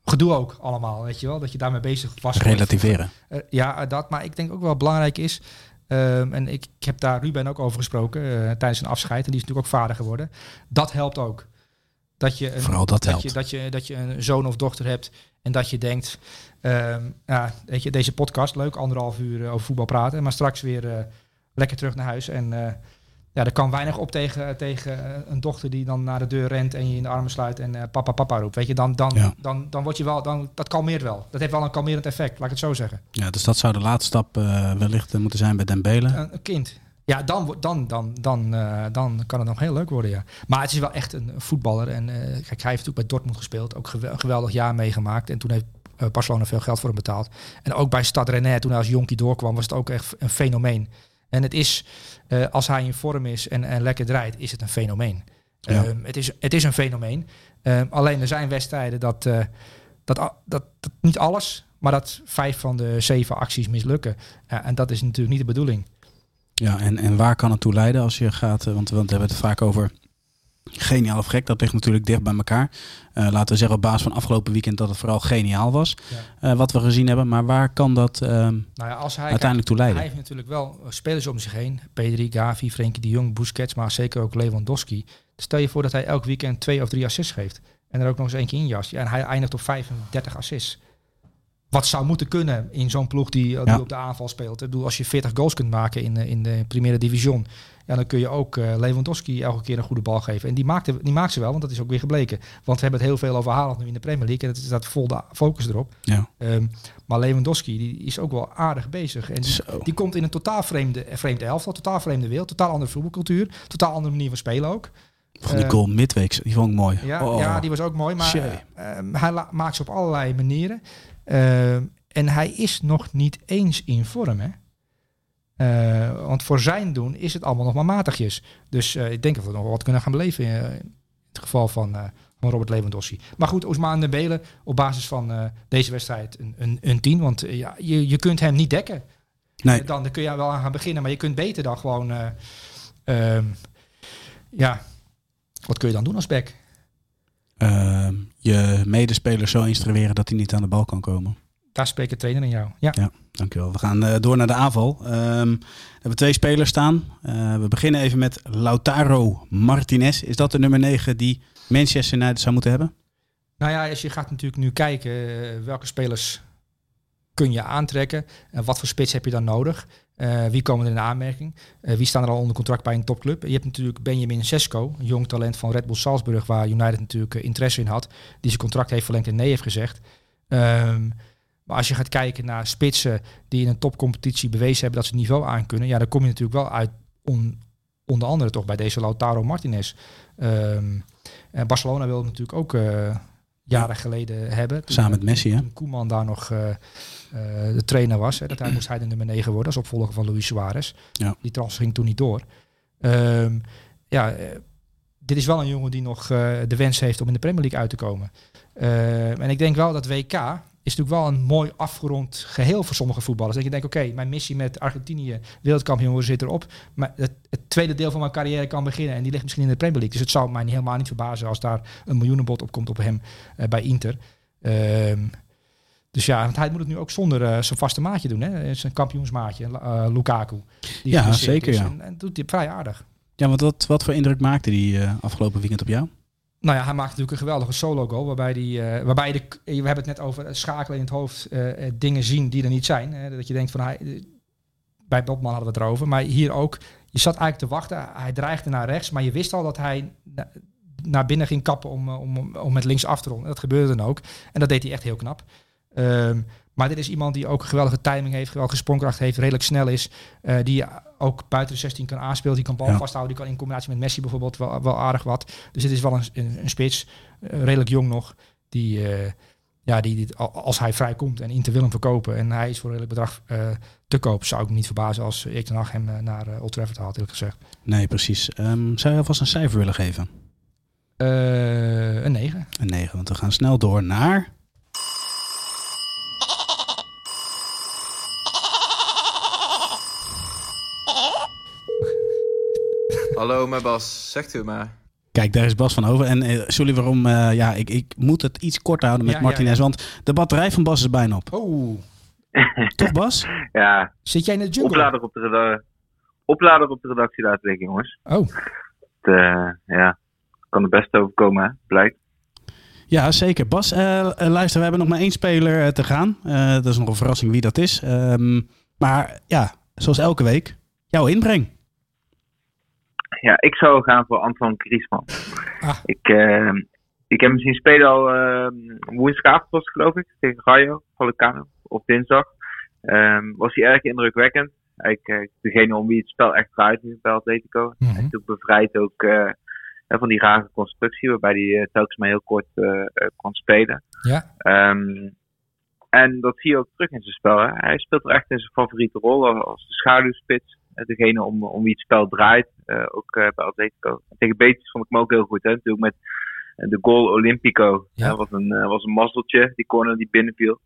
gedoe ook allemaal, weet je wel. Dat je daarmee bezig was. Relativeren. Uh, ja, dat. Maar ik denk ook wel belangrijk is. Um, en ik, ik, heb daar Ruben ook over gesproken tijdens een afscheid. En die is natuurlijk ook vader geworden. Dat helpt ook. Dat je een, Vooral dat, dat helpt. Je, dat, je, dat je een zoon of dochter hebt en dat je denkt, um, ja, weet je, deze podcast, leuk, anderhalf uur uh, over voetbal praten, maar straks weer uh, lekker terug naar huis. En ja, er kan weinig op tegen, tegen een dochter die dan naar de deur rent en je in de armen sluit en papa, papa roept. Weet je, dan, dan, ja. dan, dan word je wel, dan, dat kalmeert wel. Dat heeft wel een kalmerend effect, laat ik het zo zeggen. Ja, dus dat zou de laatste stap wellicht moeten zijn bij Dembele. Een, een kind. Ja, dan, dan, dan, dan, uh, dan kan het nog heel leuk worden, ja. Maar het is wel echt een voetballer. En kijk, hij heeft natuurlijk bij Dortmund gespeeld. Ook een geweldig jaar meegemaakt. En toen heeft Barcelona veel geld voor hem betaald. En ook bij Stad Rennais, toen hij als jonkie doorkwam, was het ook echt een fenomeen. En het is, als hij in vorm is en, en lekker draait, is het een fenomeen. Ja. het, is, het is een fenomeen. alleen er zijn wedstrijden dat, dat, dat, dat niet alles, maar dat vijf van de zeven acties mislukken. en dat is natuurlijk niet de bedoeling. Ja, en, en waar kan het toe leiden als je gaat, want, want we hebben het vaak over geniaal of gek. Dat ligt natuurlijk dicht bij elkaar. Uh, laten we zeggen op basis van afgelopen weekend dat het vooral geniaal was. Ja. Uh, wat we gezien hebben. Maar waar kan dat uh, nou ja, als hij, uiteindelijk toe leiden? Hij heeft natuurlijk wel spelers om zich heen. Pedri, Gavi, Frenkie de Jong, Busquets, maar zeker ook Lewandowski. Stel je voor dat hij elk weekend twee of drie assists geeft. En er ook nog eens één keer in jas. Ja, en hij eindigt op 35 assists wat zou moeten kunnen in zo'n ploeg die, die ja. op de aanval speelt. Ik bedoel, als je 40 goals kunt maken in, in de Primera Division, ja, dan kun je ook uh, Lewandowski elke keer een goede bal geven. En die maakt, die maakt ze wel, want dat is ook weer gebleken. Want we hebben het heel veel over Haaland nu in de Premier League en het staat vol de focus erop. Ja. Um, maar Lewandowski die is ook wel aardig bezig. En die, die komt in een totaal vreemde, vreemde elftal, totaal vreemde wereld, totaal andere voetbalcultuur, totaal andere manier van spelen ook. Van die goal uh, midweeks, die vond ik mooi. Ja, oh. ja die was ook mooi, maar uh, hij maakt ze op allerlei manieren. Uh, en hij is nog niet eens in vorm, hè? Uh, want voor zijn doen is het allemaal nog maar matigjes. Dus uh, ik denk dat we nog wat kunnen gaan beleven in, in het geval van, van Robert Lewandowski. Maar goed, Ousmane Dembele op basis van deze wedstrijd een, een, een tien. Want ja, je, je kunt hem niet dekken. Nee. Dan, dan kun je wel aan gaan beginnen, maar je kunt beter dan gewoon... ehm, ja, wat kun je dan doen als back? Ehm, je medespeler zo instrueren dat hij niet aan de bal kan komen. Daar spreekt de trainer in jou. Ja, ja dankjewel. We gaan uh, door naar de aanval. Um, we hebben twee spelers staan. Uh, we beginnen even met Lautaro Martinez. Is dat de nummer 9 die Manchester United zou moeten hebben? Nou ja, als je gaat natuurlijk nu kijken uh, welke spelers kun je aantrekken en wat voor spits heb je dan nodig. Wie komen er in aanmerking? Wie staan er al onder contract bij een topclub? Je hebt natuurlijk Benjamin Sesko, een jong talent van Red Bull Salzburg, waar United natuurlijk interesse in had, die zijn contract heeft verlengd en nee heeft gezegd. Um, maar als je gaat kijken naar spitsen die in een topcompetitie bewezen hebben dat ze het niveau aan kunnen, ja, dan kom je natuurlijk wel uit on, onder andere toch bij deze Lautaro Martinez. Um, en Barcelona wilde natuurlijk ook jaren geleden hebben. Toen, Samen met Messi, hè? Toen Koeman daar nog de trainer was. Hè, dat hij moest hij de nummer 9 worden als opvolger van Luis Suarez. Ja. Die transfer ging toen niet door. Um, ja, dit is wel een jongen die nog de wens heeft om in de Premier League uit te komen. Uh, en ik denk wel dat WK is natuurlijk wel een mooi afgerond geheel voor sommige voetballers. Dat je denkt, oké, mijn missie met Argentinië, wereldkampioen, zit erop. Maar het, het, tweede deel van mijn carrière kan beginnen en die ligt misschien in de Premier League. Dus het zou mij helemaal niet verbazen als daar een miljoenenbod op komt op hem uh, bij Inter. Um, dus ja, want hij moet het nu ook zonder uh, zijn vaste maatje doen. Hè? Zijn kampioensmaatje, uh, Lukaku. Die ja, zeker. Ja. En, en, doet hij vrij aardig. Ja, want wat, wat voor indruk maakte die afgelopen weekend op jou? Nou ja, hij maakt natuurlijk een geweldige solo goal. Waarbij, die, uh, waarbij de, we hebben het net over schakelen in het hoofd. Uh, dingen zien die er niet zijn. Hè, dat je denkt van hij. Bij Bobman hadden we het erover. Maar hier ook. Je zat eigenlijk te wachten. Hij dreigde naar rechts. Maar je wist al dat hij na, naar binnen ging kappen om, om, om met links af te rollen. Dat gebeurde dan ook. En dat deed hij echt heel knap. Um, maar dit is iemand die ook geweldige timing heeft, geweldige sprongkracht heeft, redelijk snel is. Uh, die ook buiten de 16 kan aanspelen, die kan bal ja. vasthouden. Die kan in combinatie met Messi bijvoorbeeld wel, wel aardig wat. Dus dit is wel een, een, een spits, uh, redelijk jong nog. Die, uh, ja, die, die, als hij vrijkomt en Inter wil hem verkopen en hij is voor een redelijk bedrag te koop, zou ik me niet verbazen als ik ten hem naar Old Trafford haalt, eerlijk gezegd. Nee, precies. Um, zou je alvast een cijfer willen geven? een 9. Een 9, want we gaan snel door naar Hallo, mijn Bas. Zegt u maar. Kijk, daar is Bas van over. En uh, sorry waarom, uh, ja, ik, ik moet het iets korter houden met ja, Martinez, ja, ja. want de batterij van Bas is bijna op. Oh. (laughs) Toch Bas? ja. Zit jij in de jungle? Oplader op de, oplader op de redactie laten liggen, jongens. Oh. Het, uh, ja, kan er best overkomen, hè? blijkt. Ja, zeker. Bas, luister, we hebben nog maar één speler te gaan. dat is nog een verrassing wie dat is. Um, maar ja, zoals elke week, jouw inbreng. Ja, ik zou gaan voor Antoine Griezmann. Ah. Ik, uh, ik heb hem zien spelen al uh, woensdagavond was geloof ik, tegen Rayo Vallecano, of dinsdag. Um, was hij erg indrukwekkend. Eigenlijk degene om wie het spel echt draait bij Atletico. Mm -hmm. En toen bevrijd ook uh, van die rare constructie, waarbij hij telkens maar heel kort kon spelen. Ja. Um, en dat zie je ook terug in zijn spel. Hè. Hij speelt er echt in zijn favoriete rol als de schaduwspits degene om, om wie het spel draait. Uh, ook uh, bij Atletico. Tegen Betis vond ik me ook heel goed. Hè? Natuurlijk met de goal Olympico. Ja. Dat was een, was een mazzeltje. Die corner die binnenviel.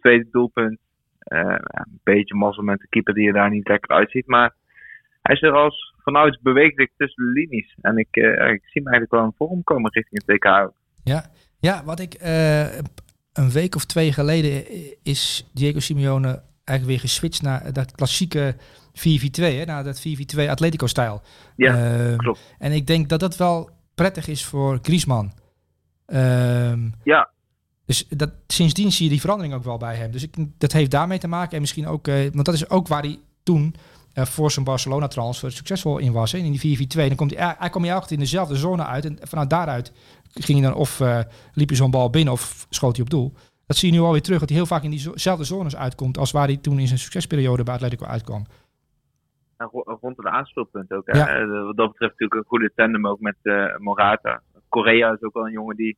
Tweede doelpunt. een beetje mazzel met de keeper die je daar niet lekker uitziet. Maar hij is er als vanouds bewegelijk tussen de linies. En ik, ik zie hem eigenlijk wel in vorm komen richting het WK. Ja, ja wat ik een week of twee geleden is Diego Simeone eigenlijk weer geswitcht naar dat klassieke 4-4-2, hè, naar dat 4-4-2 Atletico-stijl. Ja, uh, klopt. En ik denk dat dat wel prettig is voor Griezmann. Um, ja. Dus dat, sindsdien zie je die verandering ook wel bij hem. Dus ik, dat heeft daarmee te maken. En misschien ook, uh, want dat is ook waar hij toen uh, voor zijn Barcelona-transfer succesvol in was. Hè, in die 4-4-2. Dan komt hij, hij kwam je altijd in dezelfde zone uit. En vanuit daaruit ging hij dan of uh, liep hij zo'n bal binnen of schoot hij op doel. Dat zie je nu alweer terug, dat hij heel vaak in diezelfde zones uitkomt als waar hij toen in zijn succesperiode bij Atletico uitkwam. Rond de aanspeelpunt ook. Hè? Ja. Wat dat betreft natuurlijk een goede tandem ook met uh, Morata. Korea is ook wel een jongen die,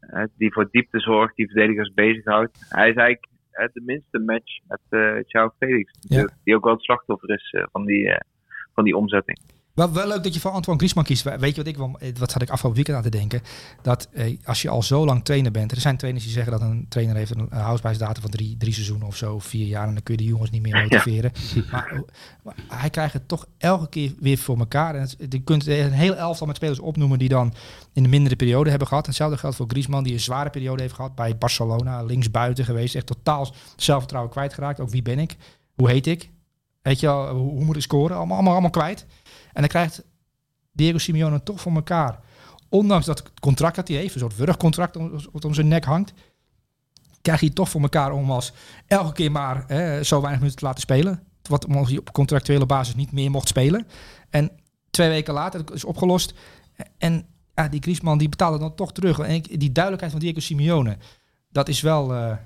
uh, die voor diepte zorgt, die verdedigers bezighoudt. Hij is eigenlijk de minste match met uh, Ciao Felix. Ja. Die ook wel het slachtoffer is van, die, van die omzetting. Wel, wel leuk dat je voor Antoine Griezmann kiest. Weet je wat ik wel, wat had ik afgelopen weekend aan te denken? Dat eh, als je al zo lang trainer bent, er zijn trainers die zeggen dat een trainer heeft een houdbaarheidsdatum van drie, drie seizoenen of zo, vier jaar, en dan kun je de jongens niet meer motiveren. Ja. Maar, maar, hij krijgt het toch elke keer weer voor elkaar. En het, je kunt een heel elftal met spelers opnoemen die dan in een mindere periode hebben gehad. Hetzelfde geldt voor Griezmann, die een zware periode heeft gehad bij Barcelona, linksbuiten geweest, echt totaal zelfvertrouwen kwijtgeraakt. Ook wie ben ik? Hoe heet ik? Weet je wel, hoe, hoe moet ik scoren? Allemaal, allemaal, allemaal kwijt. En dan krijgt Diego Simeone toch voor elkaar. Ondanks dat contract dat hij heeft, een soort wurgcontract wat om zijn nek hangt, krijg je toch voor elkaar om als elke keer maar hè, zo weinig minuten te laten spelen. wat hij op contractuele basis niet meer mocht spelen. En twee weken later is opgelost. En ja, die Griezmann die betaalde dan toch terug. En die duidelijkheid van Diego Simeone, dat is wel, uh,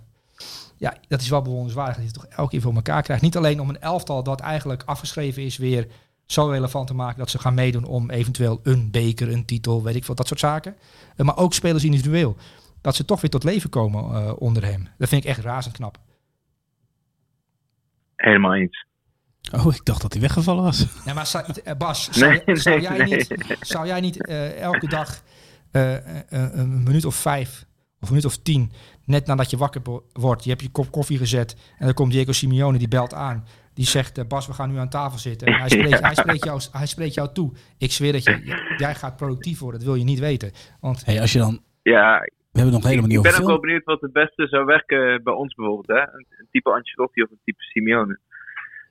ja, dat is wel bewonderenswaardig. Dat hij het toch elke keer voor elkaar krijgt. Niet alleen om een elftal dat eigenlijk afgeschreven is weer zo relevant te maken dat ze gaan meedoen om eventueel een beker, een titel, weet ik veel, dat soort zaken. Uh, maar ook spelers individueel. Dat ze toch weer tot leven komen uh, onder hem. Dat vind ik echt razend knap. Helemaal eens. Oh, ik dacht dat hij weggevallen was. Ja, maar Bas, (laughs) zou, nee, nee, zou jij, nee. niet, zou jij niet uh, elke dag uh, een minuut of vijf of een minuut of tien, net nadat je wakker wordt, je hebt je kop koffie gezet en dan komt Diego Simeone, die belt aan. Die zegt, Bas, we gaan nu aan tafel zitten. En hij, (laughs) spreekt, ja. hij, spreekt jou, hij spreekt jou toe. Ik zweer dat je, jij gaat productief worden. Dat wil je niet weten. Want hey, als je dan... Ja, we hebben nog helemaal niet Ik ben ook wel benieuwd wat het beste zou werken bij ons bijvoorbeeld. Hè? Een, een type Ancelotti of een type Simeone.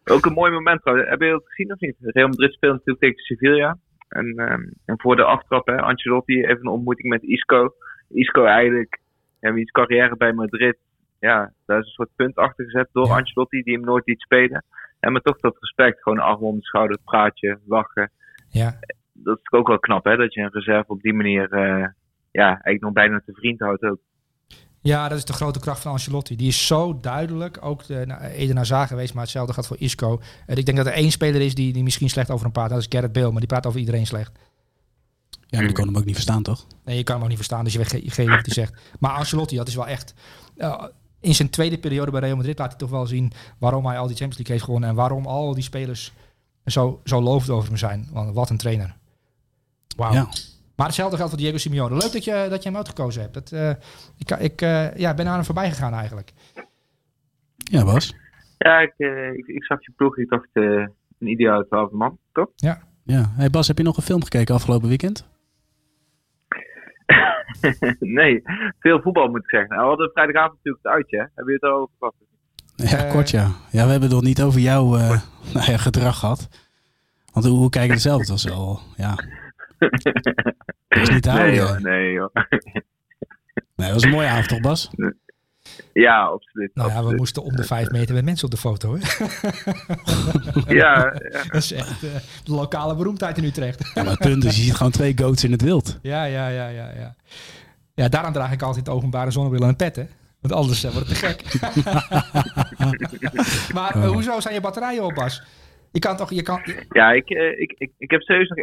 Ook een mooi moment trouwens. Heb je dat gezien of niet? Real Madrid speelt natuurlijk tegen Sevilla. En, um, en voor de aftrap, hè, Ancelotti even een ontmoeting met Isco. Isco eigenlijk, ja, wie carrière bij Madrid. Ja, daar is een soort punt achter gezet door ja. Ancelotti, die hem nooit liet spelen. En maar toch dat respect, gewoon arm om de schouder, praatje, lachen. Ja. Dat is ook wel knap, hè, dat je een reserve op die manier, uh, ja, eigenlijk nog bijna te vriend houdt ook. Ja, dat is de grote kracht van Ancelotti. Die is zo duidelijk. Ook de, nou, Eden Hazard geweest, maar hetzelfde gaat voor Isco. En ik denk dat er één speler is die, die misschien slecht over hem praat. Dat is Gareth Bale, maar die praat over iedereen slecht. Ja, maar die kon hem ook niet verstaan, toch? Nee, je kan hem ook niet verstaan, dus je weet geen wat hij zegt. Maar Ancelotti, dat is wel echt... Uh, in zijn tweede periode bij Real Madrid laat hij toch wel zien waarom hij al die Champions League heeft gewonnen. En waarom al die spelers zo, zo loofd over hem zijn. Want wat een trainer. Wauw. Ja. Maar hetzelfde geldt voor Diego Simeone. Leuk dat je, dat je hem uitgekozen hebt. Dat, uh, ik ik uh, ja, ben aan hem voorbij gegaan eigenlijk. Ja, Bas? Ja, ik, uh, ik, ik, zag je ploeg. Ik dacht een ideale twaalfde man, toch? Ja. ja. Hey Bas, heb je nog een film gekeken afgelopen weekend? (laughs) nee, veel voetbal moet ik zeggen. Nou, we hadden vrijdagavond natuurlijk het uitje. Hè? Heb je het al over gehad? Ja, kort ja. Ja, we hebben het nog niet over jouw (laughs) nou ja, gedrag gehad. Want hoe, hoe kijken we zelf? Was al, ja... (laughs) Dat is niet te houden. Nee joh, nee joh. Nee, dat was een mooie avond toch Bas? Ja, absoluut. Nou ja, absoluut. we moesten om de vijf meter met mensen op de foto, hè? (laughs) ja, ja. Dat is echt uh, de lokale beroemdheid in Utrecht. ja, maar het punt is, je ziet gewoon twee goats in het wild. Ja, ja, ja, ja, ja. Ja, daaraan draag ik altijd openbare zonnebril en pet, hè? Want anders uh, wordt het te gek. (laughs) maar uh, hoezo zijn je batterijen op, Bas? Je kan toch, je kan... Ja, ik, uh, ik, ik, ik heb serieus nog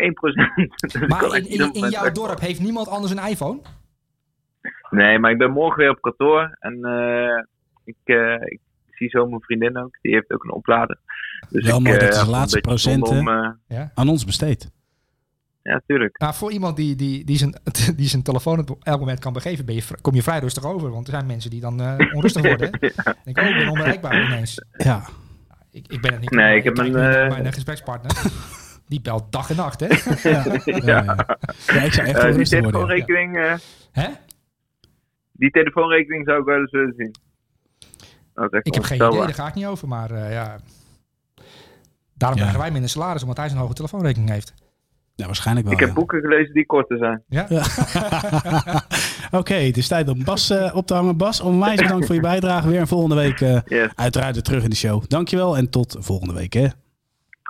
1%. maar (laughs) in, in, in jouw dorp heeft niemand anders een iPhone? Nee, maar ik ben morgen weer op kantoor. En uh, ik, uh, ik zie zo mijn vriendin ook. Die heeft ook een oplader. Dus Wel ik, mooi dat de laatste procenten om, ja? aan ons besteed. Ja, tuurlijk. Nou, voor iemand die, die, die, zijn, (laughs) die zijn telefoon op elk moment kan begeven, ben je, kom je vrij rustig over. Want er zijn mensen die dan onrustig worden. Ja. (laughs) Denk, oh, ik ben onbereikbaar ineens. Ja. Ik, ik ben het niet. Nee, ik heb mijn, een, uh... mijn gesprekspartner. Die belt dag en nacht, hè? (laughs) ja. Ja, ja. ja, ik zou echt uh, die telefoonrekening. Uh, Hè? Die telefoonrekening zou ik wel eens willen zien. Ik heb geen idee, daar ga ik niet over, maar uh, ja. Daarom krijgen wij minder salaris, omdat hij zo'n hoge telefoonrekening heeft. Ja, waarschijnlijk wel. Ik heb ja. boeken gelezen die korter zijn. Ja. (laughs) Oké, okay, het is tijd om Bas uh, op te hangen. Bas, onwijs bedankt voor je bijdrage. Weer een volgende week uh, yes. uiteraard weer terug in de show. Dankjewel en tot volgende week. Hè.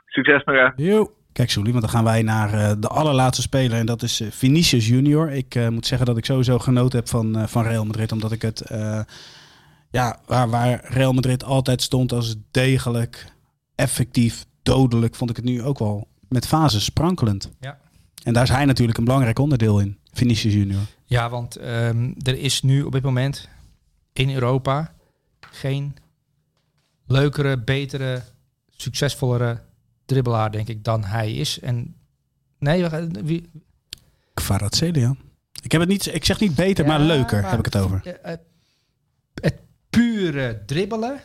Succes nog, hè. Kijk, Soelie, want dan gaan wij naar uh, de allerlaatste speler. En dat is Vinicius Junior. Ik moet zeggen dat ik sowieso genoten heb van, van Real Madrid. Omdat ik het... ja, waar, waar Real Madrid altijd stond als degelijk, effectief, dodelijk... vond ik het nu ook wel met fases sprankelend. Ja. En daar is hij natuurlijk een belangrijk onderdeel in, Vinicius Junior. Ja, want um, er is nu op dit moment in Europa geen leukere, betere, succesvollere dribbelaar, denk ik, dan hij is. En nee, wie? Kvaratskhelia. Ik heb het niet, ik zeg niet beter, ja, maar leuker maar heb ik het over. Het, het pure dribbelen,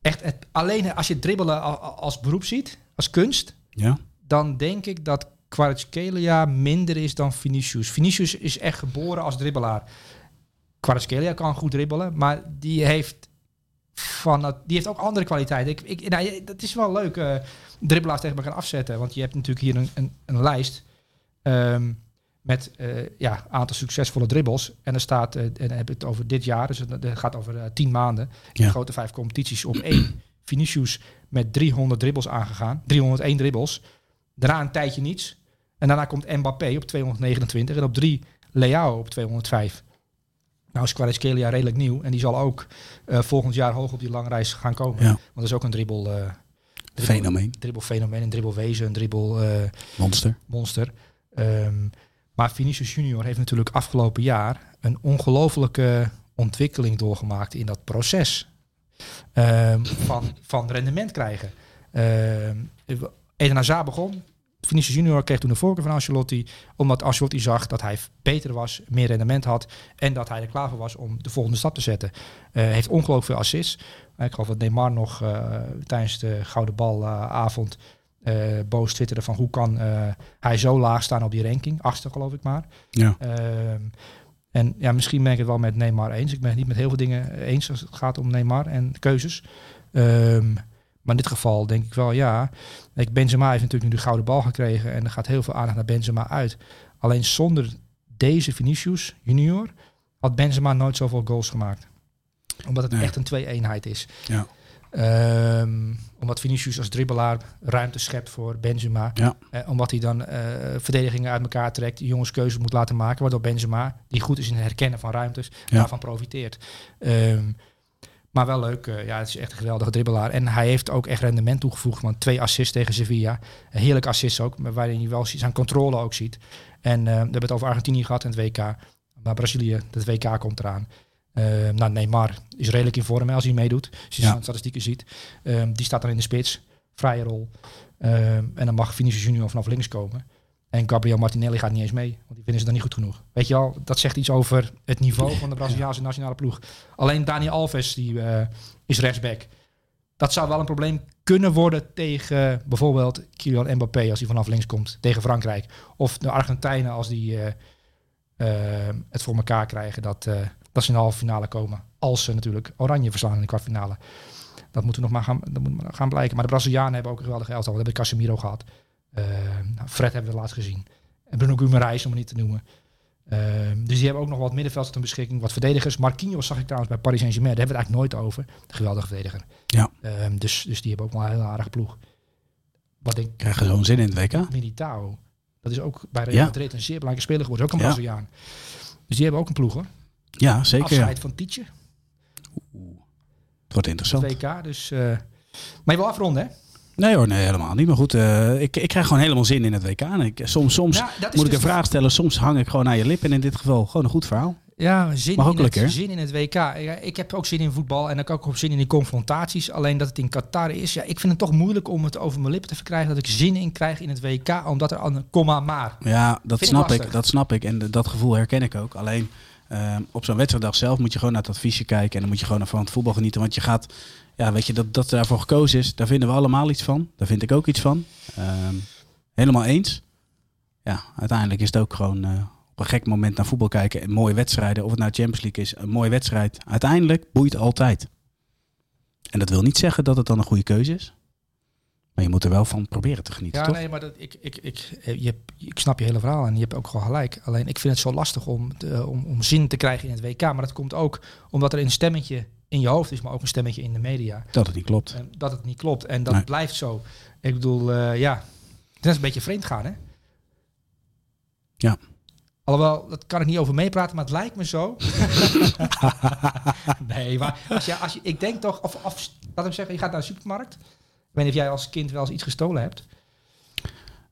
echt het, alleen als je dribbelen als beroep ziet, als kunst, ja. dan denk ik dat Kvaratskhelia minder is dan Vinicius. Vinicius is echt geboren als dribbelaar. Kvaratskhelia kan goed dribbelen, maar die heeft, van het, die heeft ook andere kwaliteiten. Ik, ik, nou, dat is wel leuk, uh, dribbelaars tegen elkaar afzetten. Want je hebt natuurlijk hier een, een, een lijst um, met een uh, ja, aantal succesvolle dribbles. En er staat, uh, en dan heb het over dit jaar, dus het gaat over tien maanden. In Ja. de grote vijf competities op één (clears throat) Vinicius met 300 dribbles aangegaan. 301 dribbles. Daarna een tijdje niets. En daarna komt Mbappé op 229 en op 3 Leao op 205. Nou is Kvaratskhelia redelijk nieuw en die zal ook uh, volgend jaar hoog op die langreis gaan komen. Ja. Want dat is ook een dribbel, uh, dribbel Fenomeen. dribbel fenomeen, een dribbelwezen, een dribbel uh, Monster. monster. Um, maar Vinicius Junior heeft natuurlijk afgelopen jaar een ongelofelijke ontwikkeling doorgemaakt in dat proces um, van, van rendement krijgen. Um, Eden Hazard begon. Vinicius Junior kreeg toen de voorkeur van Ancelotti, omdat Ancelotti zag dat hij beter was, meer rendement had en dat hij er klaar voor was om de volgende stap te zetten. Hij uh, heeft ongelooflijk veel assists. Uh, ik geloof dat Neymar nog uh, tijdens de gouden balavond uh, boos twitterde van hoe kan hij zo laag staan op die ranking. Achtste geloof ik maar. Ja. Uh, en ja, misschien ben ik het wel met Neymar eens. Ik ben het niet met heel veel dingen eens als het gaat om Neymar en keuzes. Um, maar in dit geval denk ik wel, ja. Ik, Benzema heeft natuurlijk nu de gouden bal gekregen en er gaat heel veel aandacht naar Benzema uit. Alleen zonder deze Vinicius junior had Benzema nooit zoveel goals gemaakt. Omdat het nee. echt een twee-eenheid is. Ja. Um, omdat Vinicius als dribbelaar ruimte schept voor Benzema. Ja. Uh, omdat hij dan uh, verdedigingen uit elkaar trekt, jongens keuzes moet laten maken. Waardoor Benzema, die goed is in het herkennen van ruimtes, ja. daarvan profiteert. Um, maar wel leuk. Uh, ja, het is echt een geweldige dribbelaar. En hij heeft ook echt rendement toegevoegd. Want twee assists tegen Sevilla. Heerlijk assist ook. Waarin je wel zijn controle ook ziet. En uh, we hebben het over Argentinië gehad en het WK. Maar Brazilië, het WK komt eraan. Uh, nou, Neymar is redelijk in vorm als hij meedoet. Als je ja. statistieken ziet. Um, die staat dan in de spits. Vrije rol. Um, en dan mag Vinicius Junior vanaf links komen. En Gabriel Martinelli gaat niet eens mee. Want die vinden ze dan niet goed genoeg. Weet je al, dat zegt iets over het niveau van de Braziliaanse nationale ploeg. Alleen Daniel Alves die, uh, is rechtsback. Dat zou wel een probleem kunnen worden tegen bijvoorbeeld Kylian Mbappé als hij vanaf links komt tegen Frankrijk. Of de Argentijnen als die uh, het voor elkaar krijgen dat, dat ze in de halve finale komen. Als ze natuurlijk Oranje verslaan in de kwartfinale. Dat moeten we nog maar gaan, dat moet maar gaan blijken. Maar de Brazilianen hebben ook een geweldige elftal. We hebben Casemiro gehad. Uh, nou, Fred hebben we laatst gezien. En Bruno Guimaraes, om het niet te noemen. Uh, dus die hebben ook nog wat middenvelders ter beschikking. Wat verdedigers. Marquinhos zag ik trouwens bij Paris Saint-Germain. Daar hebben we het eigenlijk nooit over. De geweldige verdediger. Ja. Uh, dus, dus die hebben ook wel een hele aardige ploeg. Wat ik, Krijgen zo'n zin in het WK? Militao. Dat is ook bij Real Madrid ja. een zeer belangrijke speler geworden. Ook een Braziliaan. Ja. Dus die hebben ook een ploeg hoor. Ja, zeker. Afscheid ja. van Tietje. Oeh. Het wordt interessant. Het WK, dus... Uh, maar je wil afronden hè? Nee hoor, nee, helemaal niet. Maar goed, uh, ik, ik krijg gewoon helemaal zin in het WK. En ik, soms soms ja, moet dus ik een vraag stellen, soms hang ik gewoon aan je lip. En in dit geval gewoon een goed verhaal. Ja, zin, in, lekker. het, zin in het WK. Ja, ik heb ook zin in voetbal en ik ook zin in die confrontaties. Alleen dat het in Qatar is, ja, ik vind het toch moeilijk om het over mijn lippen te verkrijgen dat ik zin in krijg in het WK, omdat er al een komma maar. Ja, dat Vind snap ik ik, dat snap ik. En de, dat gevoel herken ik ook. Alleen uh, op zo'n wedstrijddag zelf moet je gewoon naar het adviesje kijken en dan moet je gewoon van het voetbal genieten. Want je gaat ja, weet je, dat, dat daarvoor gekozen is, daar vinden we allemaal iets van. Daar vind ik ook iets van. Um, helemaal eens. Ja, uiteindelijk is het ook gewoon uh, op een gek moment naar voetbal kijken. En mooie wedstrijden, of het nou Champions League is, een mooie wedstrijd. Uiteindelijk boeit altijd. En dat wil niet zeggen dat het dan een goede keuze is. Maar je moet er wel van proberen te genieten, ja, toch? nee, maar dat, ik, ik, ik, je, ik snap je hele verhaal en je hebt ook gewoon gelijk. Alleen ik vind het zo lastig om, te, om, om zin te krijgen in het WK. Maar dat komt ook omdat er een stemmetje in je hoofd is, maar ook een stemmetje in de media. Dat het niet klopt. En dat het niet klopt. En dat Nee. blijft zo. Ik bedoel, uh, ja, het is een beetje vreemd gaan, hè? Ja. Alhoewel, dat kan ik niet over meepraten, maar het lijkt me zo. (laughs) nee, maar als je, als je, ik denk toch, of, of laat hem zeggen, je gaat naar de supermarkt. Ik weet niet of jij als kind wel eens iets gestolen hebt.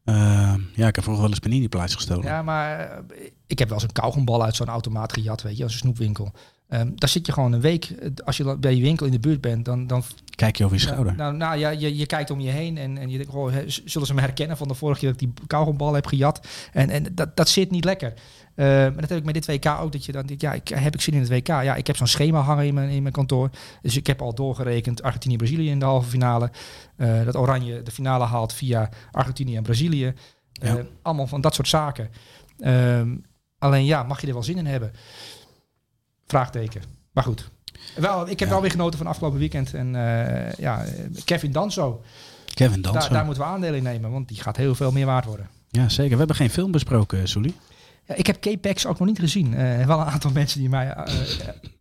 Uh, ja, ik heb vroeger wel eens panini plaats gestolen. Ja, maar uh, ik heb wel eens een kauwgombal uit zo'n automaat gejat, weet je, als een snoepwinkel. Um, daar zit je gewoon een week, als je bij je winkel in de buurt bent, dan... dan Kijk je over je schouder. Nou, nou ja, je, je kijkt om je heen en, en je denkt, oh, zullen ze me herkennen van de vorige keer dat ik die kauwgombal heb gejat? En, en dat, dat zit niet lekker. Uh, maar dat heb ik met dit WK ook, dat je dan denkt, ja, ik, heb ik zin in het WK? Ja, ik heb zo'n schema hangen in mijn, in mijn kantoor. Dus ik heb al doorgerekend Argentinië-Brazilië in de halve finale. Uh, dat Oranje de finale haalt via Argentinië en Brazilië. Ja. Uh, allemaal van dat soort zaken. Um, alleen ja, mag je er wel zin in hebben? Vraagteken. Maar goed. Wel, ik heb ja. wel weer genoten van afgelopen weekend. En uh, ja, Kevin Danso. Kevin Danso. Da daar moeten we aandelen in nemen, want die gaat heel veel meer waard worden. Ja, zeker. We hebben geen film besproken, Soelie. Ja, ik heb K-Pax ook nog niet gezien. Uh, wel een aantal mensen die mij uh,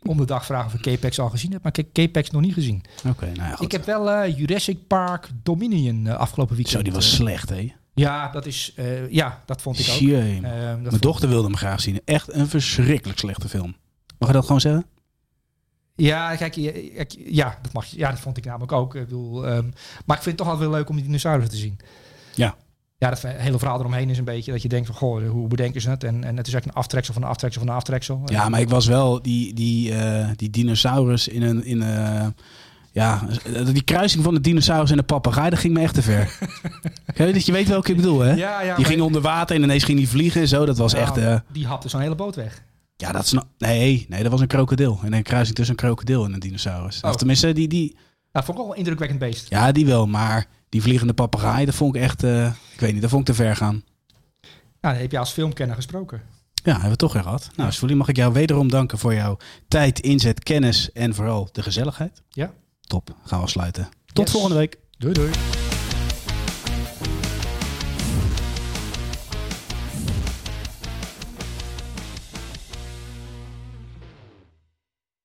om de dag vragen of ik K-Pax al gezien heb. Maar ik heb K-Pax nog niet gezien. Oké, nou ja, goed. Ik heb wel uh, Jurassic Park Dominion afgelopen weekend. Zo, die was slecht, hè? Ja, dat is... ja, dat vond ik ook. Jee, Mijn dochter wilde hem graag zien. Echt een verschrikkelijk slechte film. Mag je dat gewoon zeggen? Ja, kijk, ja, dat mag. Ja, dat vond ik namelijk ook. Ik bedoel, um, maar ik vind het toch wel wel leuk om die dinosaurussen te zien. Ja. Ja, dat hele verhaal eromheen is een beetje dat je denkt van, goh, hoe bedenken ze het? En, en het is eigenlijk een aftreksel van een aftreksel van een aftreksel. Ja, maar ik was wel die, die, uh, die dinosaurus in een... In, uh, ja, die kruising van de dinosaurus en de papegaai, dat ging me echt te ver. (laughs) dat je weet welke ik bedoel, hè? Ja, ja, die ging onder water en ineens ging die vliegen en zo. Dat was echt... Uh, die hapte zo'n hele boot weg. Ja, dat is nee, nee, dat was een krokodil. En een kruising tussen een krokodil en een dinosaurus. Oh. Of tenminste, die... die... Ja, vond ik wel een indrukwekkend beest. Ja, die wel. Maar die vliegende papegaai, dat vond ik echt... Uh, ik weet niet, dat vond ik te ver gaan. Ja, dan heb je als filmkenner gesproken. Ja, hebben we toch weer gehad. Nou, Soelie, mag ik jou wederom danken voor jouw tijd, inzet, kennis en vooral de gezelligheid. Ja. Top, gaan we sluiten. Tot volgende week. Doei doei.